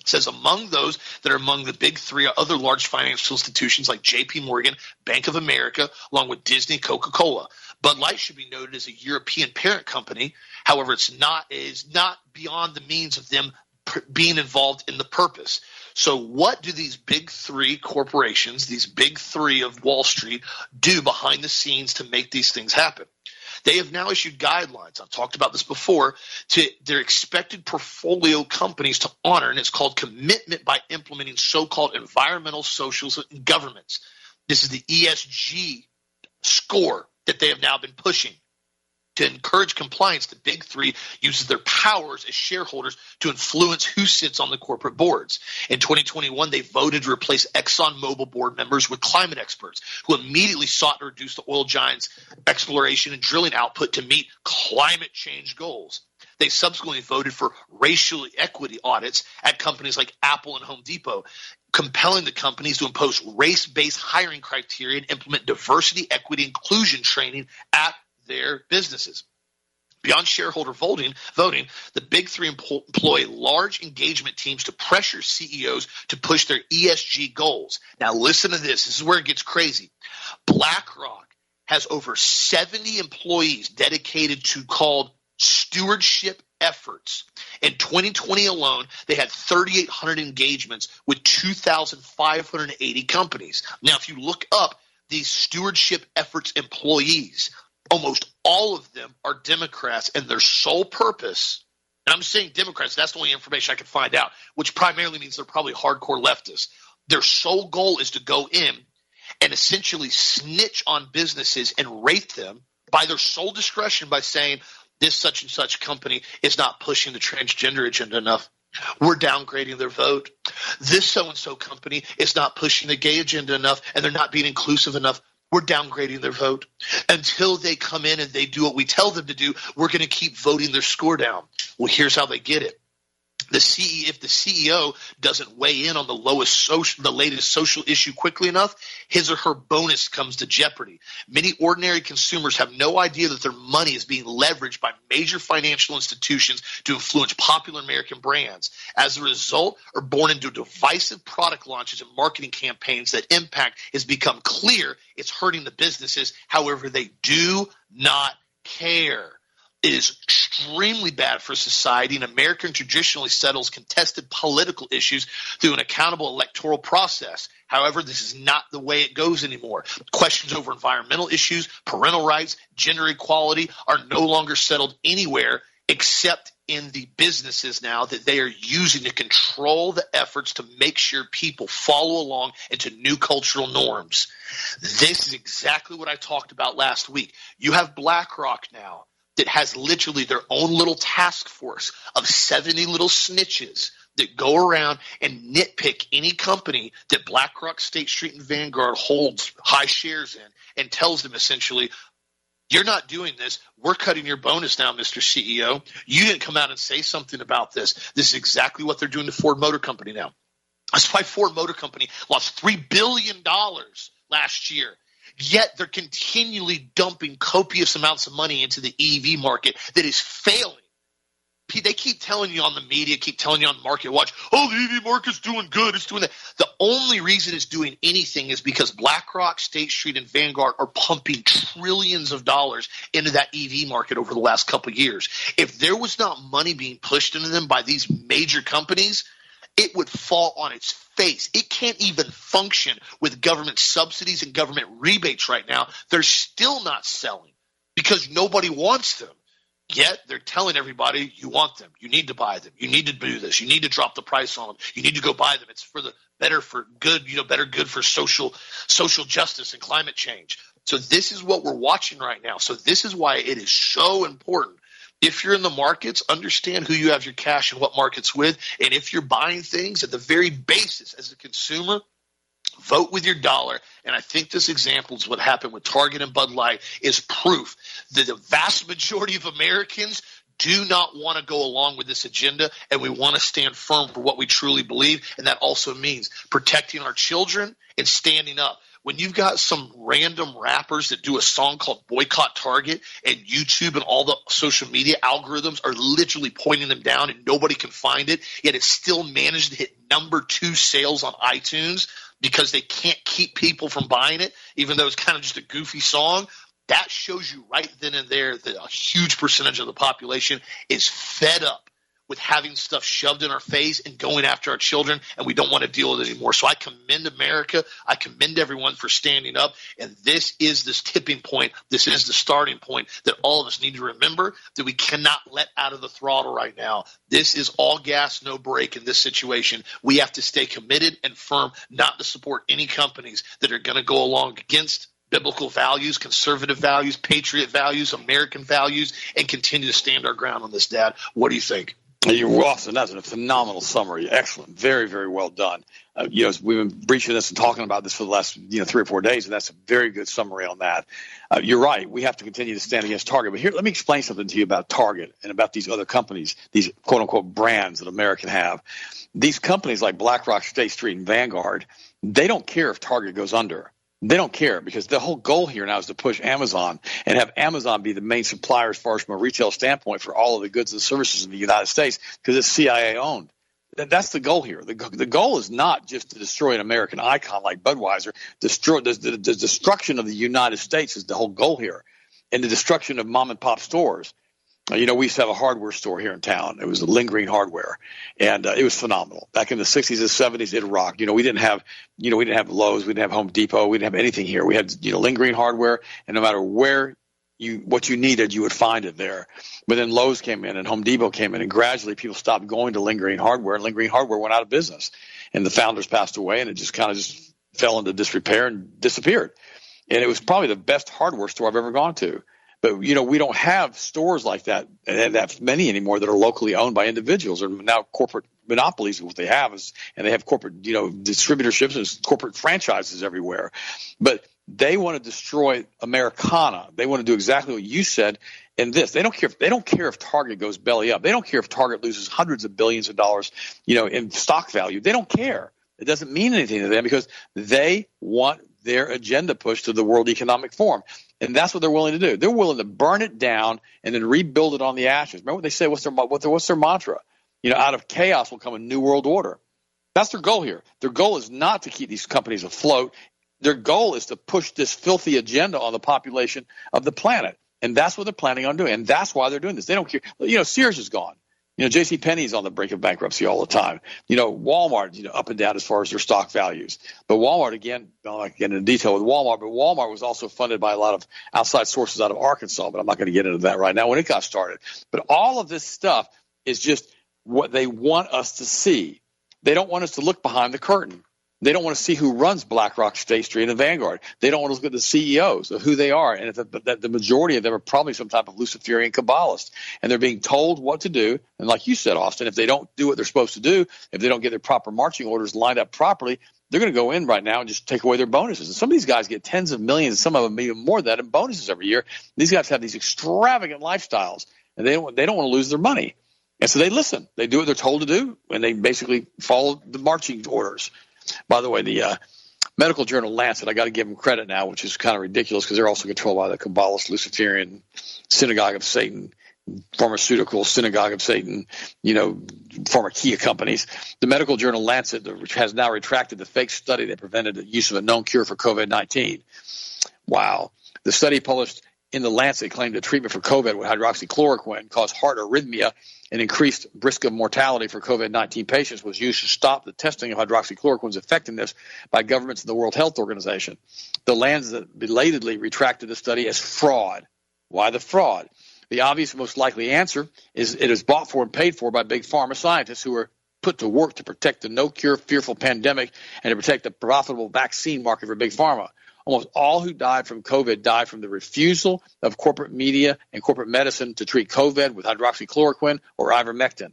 It says among those that are among the big three are other large financial institutions like JP Morgan, Bank of America, along with Disney, Coca-Cola. Bud Light should be noted as a European parent company. However, it's not is not beyond the means of them being involved in the purpose. So, what do these big three corporations, these big three of Wall Street, do behind the scenes to make these things happen? They have now issued guidelines. I've talked about this before to their expected portfolio companies to honor, and it's called commitment by implementing so-called environmental, social, and governments. This is the ESG score that they have now been pushing to encourage compliance, the big three uses their powers as shareholders to influence who sits on the corporate boards. In 2021, they voted to replace ExxonMobil board members with climate experts who immediately sought to reduce the oil giants' exploration and drilling output to meet climate change goals. They subsequently voted for racial equity audits at companies like Apple and Home Depot, compelling the companies to impose race based hiring criteria and implement diversity, equity, inclusion training at their businesses. Beyond shareholder voting, voting, the big three employ large engagement teams to pressure CEOs to push their ESG goals. Now, listen to this. This is where it gets crazy. BlackRock has over 70 employees dedicated to called stewardship efforts. In 2020 alone, they had 3,800 engagements with 2,580 companies. Now, if you look up these stewardship efforts employees, almost all of them are Democrats, and their sole purpose, and I'm saying Democrats, that's the only information I can find out, which primarily means they're probably hardcore leftists. Their sole goal is to go in and essentially snitch on businesses and rate them by their sole discretion by saying this such and such company is not pushing the transgender agenda enough. We're downgrading their vote. This so and so company is not pushing the gay agenda enough and they're not being inclusive enough we're downgrading their vote. Until they come in and they do what we tell them to do, we're going to keep voting their score down. Well, here's how they get it the CE, if the CEO doesn't weigh in on the lowest social, the latest social issue quickly enough, his or her bonus comes to jeopardy. Many ordinary consumers have no idea that their money is being leveraged by major financial institutions to influence popular American brands. As a result, are born into divisive product launches and marketing campaigns that impact has become clear. It's hurting the businesses. However, they do not care. Is extremely bad for society, and America traditionally settles contested political issues through an accountable electoral process. However, this is not the way it goes anymore. Questions over environmental issues, parental rights, gender equality are no longer settled anywhere except in the businesses now that they are using to control the efforts to make sure people follow along into new cultural norms. This is exactly what I talked about last week. You have BlackRock now that has literally their own little task force of 70 little snitches that go around and nitpick any company that BlackRock, State Street, and Vanguard holds high shares in and tells them essentially, you're not doing this. We're cutting your bonus now, Mr. CEO. You didn't come out and say something about this. This is exactly what they're doing to Ford Motor Company now. That's why Ford Motor Company lost $3 billion last year Yet they're continually dumping copious amounts of money into the EV market that is failing. They keep telling you on the media, keep telling you on Market Watch, oh, the EV market's doing good. It's doing that. The only reason it's doing anything is because BlackRock, State Street, and Vanguard are pumping trillions of dollars into that EV market over the last couple years. If there was not money being pushed into them by these major companies, it would fall on its face. It can't even function with government subsidies and government rebates right now. They're still not selling because nobody wants them. Yet they're telling everybody you want them. You need to buy them. You need to do this. You need to drop the price on them. You need to go buy them. It's for the better for good, you know, better good for social social justice and climate change. So this is what we're watching right now. So this is why it is so important if you're in the markets, understand who you have your cash and what markets with. And if you're buying things at the very basis as a consumer, vote with your dollar. And I think this example is what happened with Target and Bud Light is proof that the vast majority of Americans do not want to go along with this agenda and we want to stand firm for what we truly believe. And that also means protecting our children and standing up when you've got some random rappers that do a song called Boycott Target and YouTube and all the social media algorithms are literally pointing them down and nobody can find it, yet it still managed to hit number two sales on iTunes because they can't keep people from buying it, even though it's kind of just a goofy song. That shows you right then and there that a huge percentage of the population is fed up with having stuff shoved in our face and going after our children, and we don't want to deal with it anymore. So I commend America. I commend everyone for standing up. And this is this tipping point. This is the starting point that all of us need to remember that we cannot let out of the throttle right now. This is all gas, no break in this situation. We have to stay committed and firm not to support any companies that are going to go along against biblical values, conservative values, patriot values, American values, and continue to stand our ground on this, Dad. What do you think? You're awesome. That's a phenomenal summary. Excellent. Very, very well done. Uh, you know, we've been breaching this and talking about this for the last, you know, three or four days, and that's a very good summary on that. Uh, you're right. We have to continue to stand against Target. But here, let me explain something to you about Target and about these other companies, these quote unquote brands that American have. These companies like BlackRock, State Street, and Vanguard, they don't care if Target goes under. They don't care because the whole goal here now is to push Amazon and have Amazon be the main supplier as far as from a retail standpoint for all of the goods and services in the United States because it's CIA owned. That's the goal here. The, the goal is not just to destroy an American icon like Budweiser. Destroy the, the, the destruction of the United States is the whole goal here, and the destruction of mom and pop stores. You know, we used to have a hardware store here in town. It was Lingering Hardware, and uh, it was phenomenal. Back in the 60s and 70s, it rocked. You know, we didn't have, you know, we didn't have Lowe's, we didn't have Home Depot, we didn't have anything here. We had, you know, Lingering Hardware, and no matter where you what you needed, you would find it there. But then Lowe's came in and Home Depot came in, and gradually people stopped going to Lingering Hardware, and Lingering Hardware went out of business, and the founders passed away, and it just kind of just fell into disrepair and disappeared. And it was probably the best hardware store I've ever gone to. But you know, we don't have stores like that and that many anymore that are locally owned by individuals or now corporate monopolies. What they have is, and they have corporate, you know, distributorships and corporate franchises everywhere. But they want to destroy Americana. They want to do exactly what you said in this. They don't care if they don't care if Target goes belly up. They don't care if Target loses hundreds of billions of dollars, you know, in stock value. They don't care. It doesn't mean anything to them because they want their agenda pushed to the World Economic Forum. And that's what they're willing to do. They're willing to burn it down and then rebuild it on the ashes. Remember what they say? What's their what's their mantra? You know, out of chaos will come a new world order. That's their goal here. Their goal is not to keep these companies afloat. Their goal is to push this filthy agenda on the population of the planet. And that's what they're planning on doing. And that's why they're doing this. They don't care. You know, Sears is gone. You know, J.C. Penney's on the brink of bankruptcy all the time. You know, Walmart, you know, up and down as far as their stock values. But Walmart, again, I don't get into detail with Walmart, but Walmart was also funded by a lot of outside sources out of Arkansas, but I'm not going to get into that right now when it got started. But all of this stuff is just what they want us to see. They don't want us to look behind the curtain. They don't want to see who runs BlackRock, State Street, and the Vanguard. They don't want to look at the CEOs of who they are, and that the majority of them are probably some type of Luciferian Kabbalist, and they're being told what to do. And like you said, Austin, if they don't do what they're supposed to do, if they don't get their proper marching orders lined up properly, they're going to go in right now and just take away their bonuses. And some of these guys get tens of millions, some of them even more than that in bonuses every year. These guys have these extravagant lifestyles, and they don't they don't want to lose their money. And so they listen. They do what they're told to do, and they basically follow the marching orders. By the way, the uh, medical journal Lancet, I got to give them credit now, which is kind of ridiculous because they're also controlled by the Kabbalist, Luciferian, Synagogue of Satan, pharmaceutical synagogue of Satan, you know, pharmakia companies. The medical journal Lancet, which has now retracted the fake study that prevented the use of a known cure for COVID 19. Wow. The study published in the Lancet claimed that treatment for COVID with hydroxychloroquine caused heart arrhythmia and increased risk of mortality for COVID 19 patients was used to stop the testing of hydroxychloroquine's effectiveness by governments and the World Health Organization. The Lancet belatedly retracted the study as fraud. Why the fraud? The obvious most likely answer is it is bought for and paid for by big pharma scientists who are put to work to protect the no cure fearful pandemic and to protect the profitable vaccine market for big pharma. Almost all who died from COVID died from the refusal of corporate media and corporate medicine to treat COVID with hydroxychloroquine or ivermectin.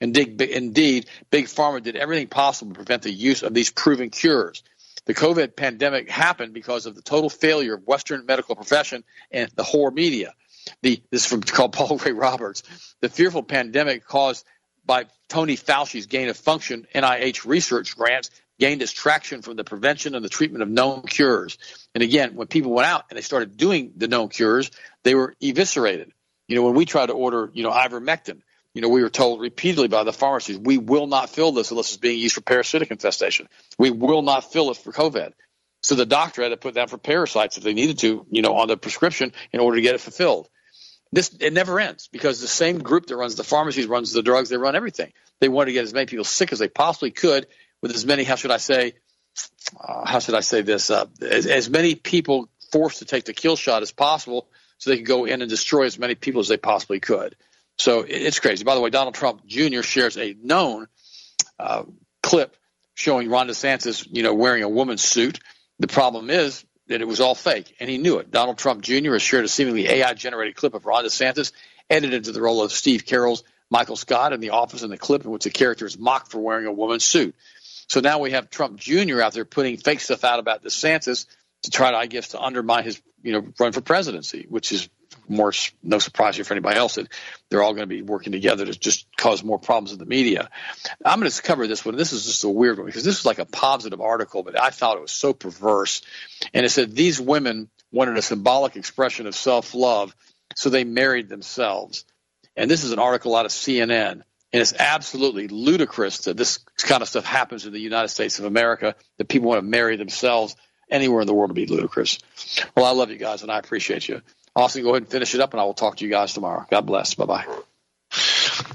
Indeed, indeed, Big Pharma did everything possible to prevent the use of these proven cures. The COVID pandemic happened because of the total failure of Western medical profession and the whore media. The, this is from called Paul Craig Roberts. The fearful pandemic caused by Tony Fauci's gain of function NIH research grants gained its traction from the prevention and the treatment of known cures. And again, when people went out and they started doing the known cures, they were eviscerated. You know, when we tried to order, you know, ivermectin, you know, we were told repeatedly by the pharmacies, we will not fill this unless it's being used for parasitic infestation. We will not fill it for COVID. So the doctor had to put that for parasites if they needed to, you know, on the prescription in order to get it fulfilled. This it never ends because the same group that runs the pharmacies runs the drugs. They run everything. They want to get as many people sick as they possibly could with as many. How should I say? Uh, how should I say this? Uh, as, as many people forced to take the kill shot as possible, so they could go in and destroy as many people as they possibly could. So it, it's crazy. By the way, Donald Trump Jr. shares a known uh, clip showing Ron DeSantis, you know, wearing a woman's suit. The problem is that it was all fake, and he knew it. Donald Trump Jr. has shared a seemingly AI-generated clip of Ron DeSantis, edited into the role of Steve Carell's Michael Scott in the office in the clip in which the character is mocked for wearing a woman's suit. So now we have Trump Jr. out there putting fake stuff out about DeSantis to try to, I guess, to undermine his, you know, run for presidency, which is more no surprise here for anybody else that they're all going to be working together to just cause more problems in the media. I'm going to cover this one. This is just a weird one because this was like a positive article, but I thought it was so perverse. And it said these women wanted a symbolic expression of self-love, so they married themselves. And this is an article out of CNN. And it's absolutely ludicrous that this kind of stuff happens in the United States of America, that people want to marry themselves anywhere in the world to be ludicrous. Well, I love you guys and I appreciate you. Austin, go ahead and finish it up and I will talk to you guys tomorrow. God bless. Bye bye.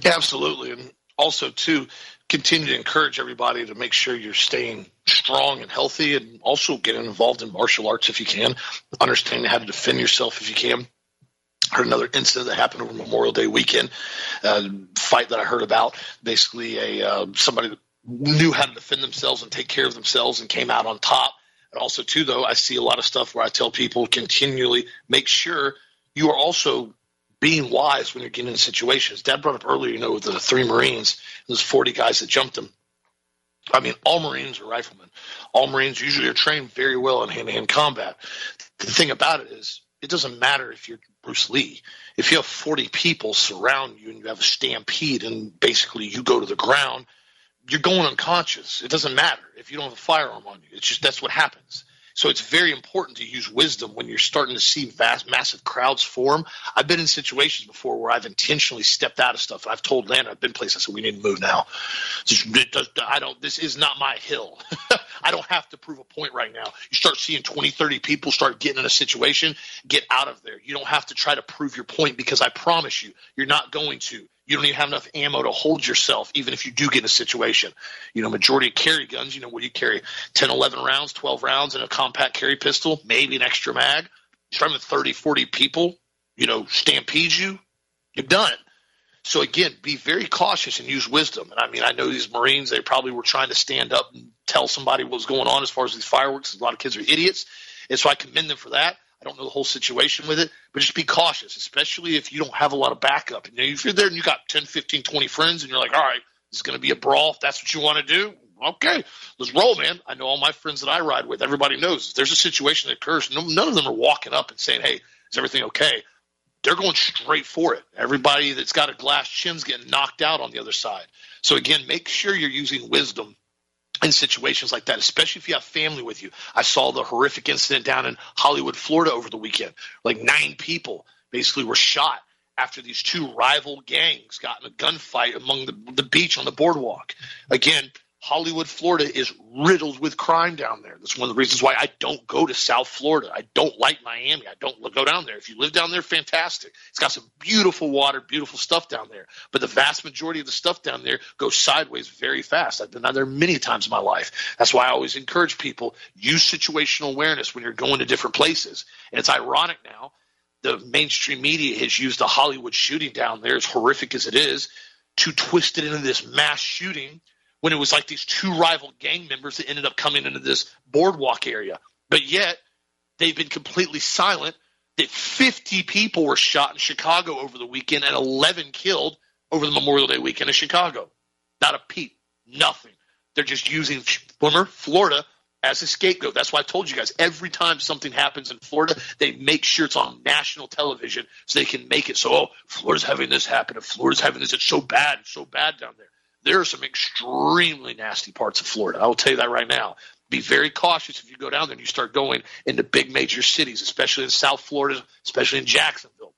Absolutely. And also, too, continue to encourage everybody to make sure you're staying strong and healthy and also getting involved in martial arts if you can, understanding how to defend yourself if you can heard another incident that happened over Memorial Day weekend. Uh, fight that I heard about. Basically, a uh, somebody knew how to defend themselves and take care of themselves and came out on top. And also, too, though, I see a lot of stuff where I tell people continually make sure you are also being wise when you're getting in situations. Dad brought up earlier, you know, with the three Marines, those 40 guys that jumped them. I mean, all Marines are riflemen. All Marines usually are trained very well in hand to hand combat. The thing about it is, it doesn't matter if you're Bruce Lee. If you have 40 people surround you and you have a stampede and basically you go to the ground, you're going unconscious. It doesn't matter if you don't have a firearm on you. It's just that's what happens. So it's very important to use wisdom when you're starting to see vast, massive crowds form. I've been in situations before where I've intentionally stepped out of stuff. I've told Lana, I've been places I said, we need to move now. I don't, this is not my hill. I don't have to prove a point right now. You start seeing 20, 30 people start getting in a situation, get out of there. You don't have to try to prove your point because I promise you, you're not going to. You don't even have enough ammo to hold yourself, even if you do get in a situation. You know, majority of carry guns, you know, what you carry? 10, 11 rounds, 12 rounds in a compact carry pistol, maybe an extra mag. Trying with 30, 40 people, you know, stampede you, you're done. So again, be very cautious and use wisdom. And I mean, I know these Marines, they probably were trying to stand up and tell somebody what was going on as far as these fireworks. A lot of kids are idiots. And so I commend them for that. I don't know the whole situation with it, but just be cautious, especially if you don't have a lot of backup. You know, if you're there and you got 10, 15, 20 friends and you're like, all right, this is going to be a brawl. If that's what you want to do, okay, let's roll, man. I know all my friends that I ride with. Everybody knows if there's a situation that occurs, none of them are walking up and saying, hey, is everything okay? They're going straight for it. Everybody that's got a glass chin's getting knocked out on the other side. So again, make sure you're using wisdom in situations like that, especially if you have family with you. I saw the horrific incident down in Hollywood, Florida over the weekend. Like nine people basically were shot after these two rival gangs got in a gunfight among the, the beach on the boardwalk. Again, Hollywood, Florida is riddled with crime down there. That's one of the reasons why I don't go to South Florida. I don't like Miami. I don't go down there. If you live down there, fantastic. It's got some beautiful water, beautiful stuff down there. But the vast majority of the stuff down there goes sideways very fast. I've been down there many times in my life. That's why I always encourage people use situational awareness when you're going to different places. And it's ironic now. The mainstream media has used the Hollywood shooting down there, as horrific as it is, to twist it into this mass shooting when it was like these two rival gang members that ended up coming into this boardwalk area. But yet they've been completely silent that 50 people were shot in Chicago over the weekend and 11 killed over the Memorial Day weekend in Chicago. Not a peep, nothing. They're just using former Florida as a scapegoat. That's why I told you guys every time something happens in Florida, they make sure it's on national television so they can make it so, oh, Florida's having this happen. If Florida's having this, it's so bad, it's so bad down there. There are some extremely nasty parts of Florida. I will tell you that right now. Be very cautious if you go down there and you start going into big major cities, especially in South Florida, especially in Jacksonville.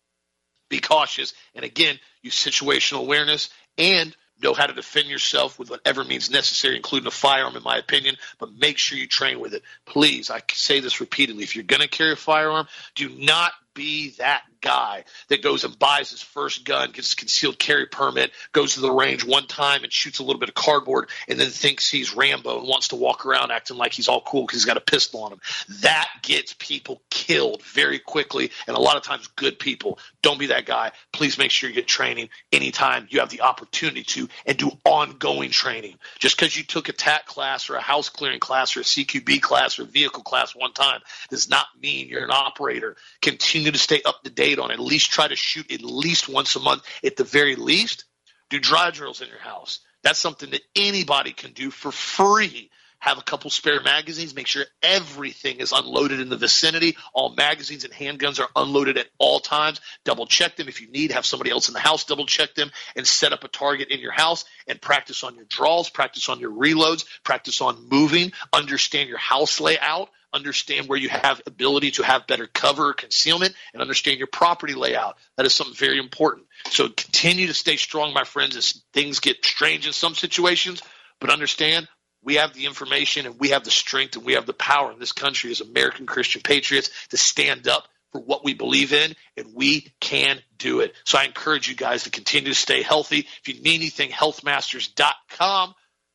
Be cautious. And again, use situational awareness and know how to defend yourself with whatever means necessary, including a firearm, in my opinion, but make sure you train with it. Please, I say this repeatedly. If you're going to carry a firearm, do not be that guy that goes and buys his first gun, gets a concealed carry permit, goes to the range one time and shoots a little bit of cardboard, and then thinks he's Rambo and wants to walk around acting like he's all cool because he's got a pistol on him. That gets people killed very quickly, and a lot of times good people. Don't be that guy. Please make sure you get training anytime you have the opportunity to and do ongoing training. Just because you took a TAC class or a house clearing class or a CQB class or vehicle class one time does not mean you're an operator. Continue to stay up to date on at least try to shoot at least once a month at the very least. Do dry drills in your house. That's something that anybody can do for free. Have a couple spare magazines. Make sure everything is unloaded in the vicinity. All magazines and handguns are unloaded at all times. Double check them if you need. Have somebody else in the house double check them and set up a target in your house and practice on your draws, practice on your reloads, practice on moving, understand your house layout understand where you have ability to have better cover concealment, and understand your property layout. That is something very important. So continue to stay strong, my friends, as things get strange in some situations, but understand we have the information and we have the strength and we have the power in this country as American Christian patriots to stand up for what we believe in, and we can do it. So I encourage you guys to continue to stay healthy. If you need anything, healthmasters.com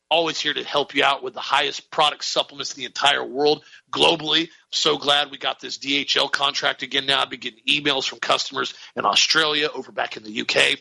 always here to help you out with the highest product supplements in the entire world globally. I'm so glad we got this DHL contract again now. I've been getting emails from customers in Australia, over back in the UK.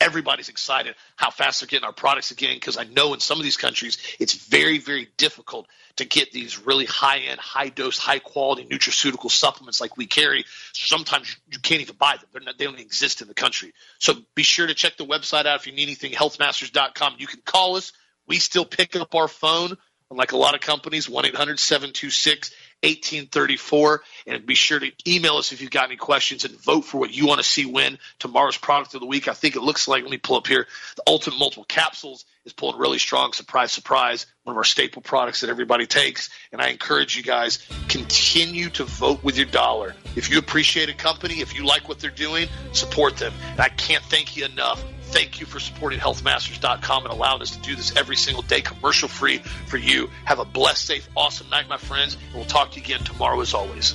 Everybody's excited how fast they're getting our products again because I know in some of these countries it's very, very difficult to get these really high end, high dose, high quality nutraceutical supplements like we carry. Sometimes you can't even buy them, not, they don't exist in the country. So be sure to check the website out if you need anything, healthmasters.com. You can call us we still pick up our phone, unlike a lot of companies, 1 800 726 1834. And be sure to email us if you've got any questions and vote for what you want to see win tomorrow's product of the week. I think it looks like, let me pull up here, the Ultimate Multiple Capsules is pulling really strong. Surprise, surprise. One of our staple products that everybody takes. And I encourage you guys, continue to vote with your dollar. If you appreciate a company, if you like what they're doing, support them. And I can't thank you enough Thank you for supporting healthmasters.com and allowing us to do this every single day, commercial free for you. Have a blessed, safe, awesome night, my friends. And we'll talk to you again tomorrow as always.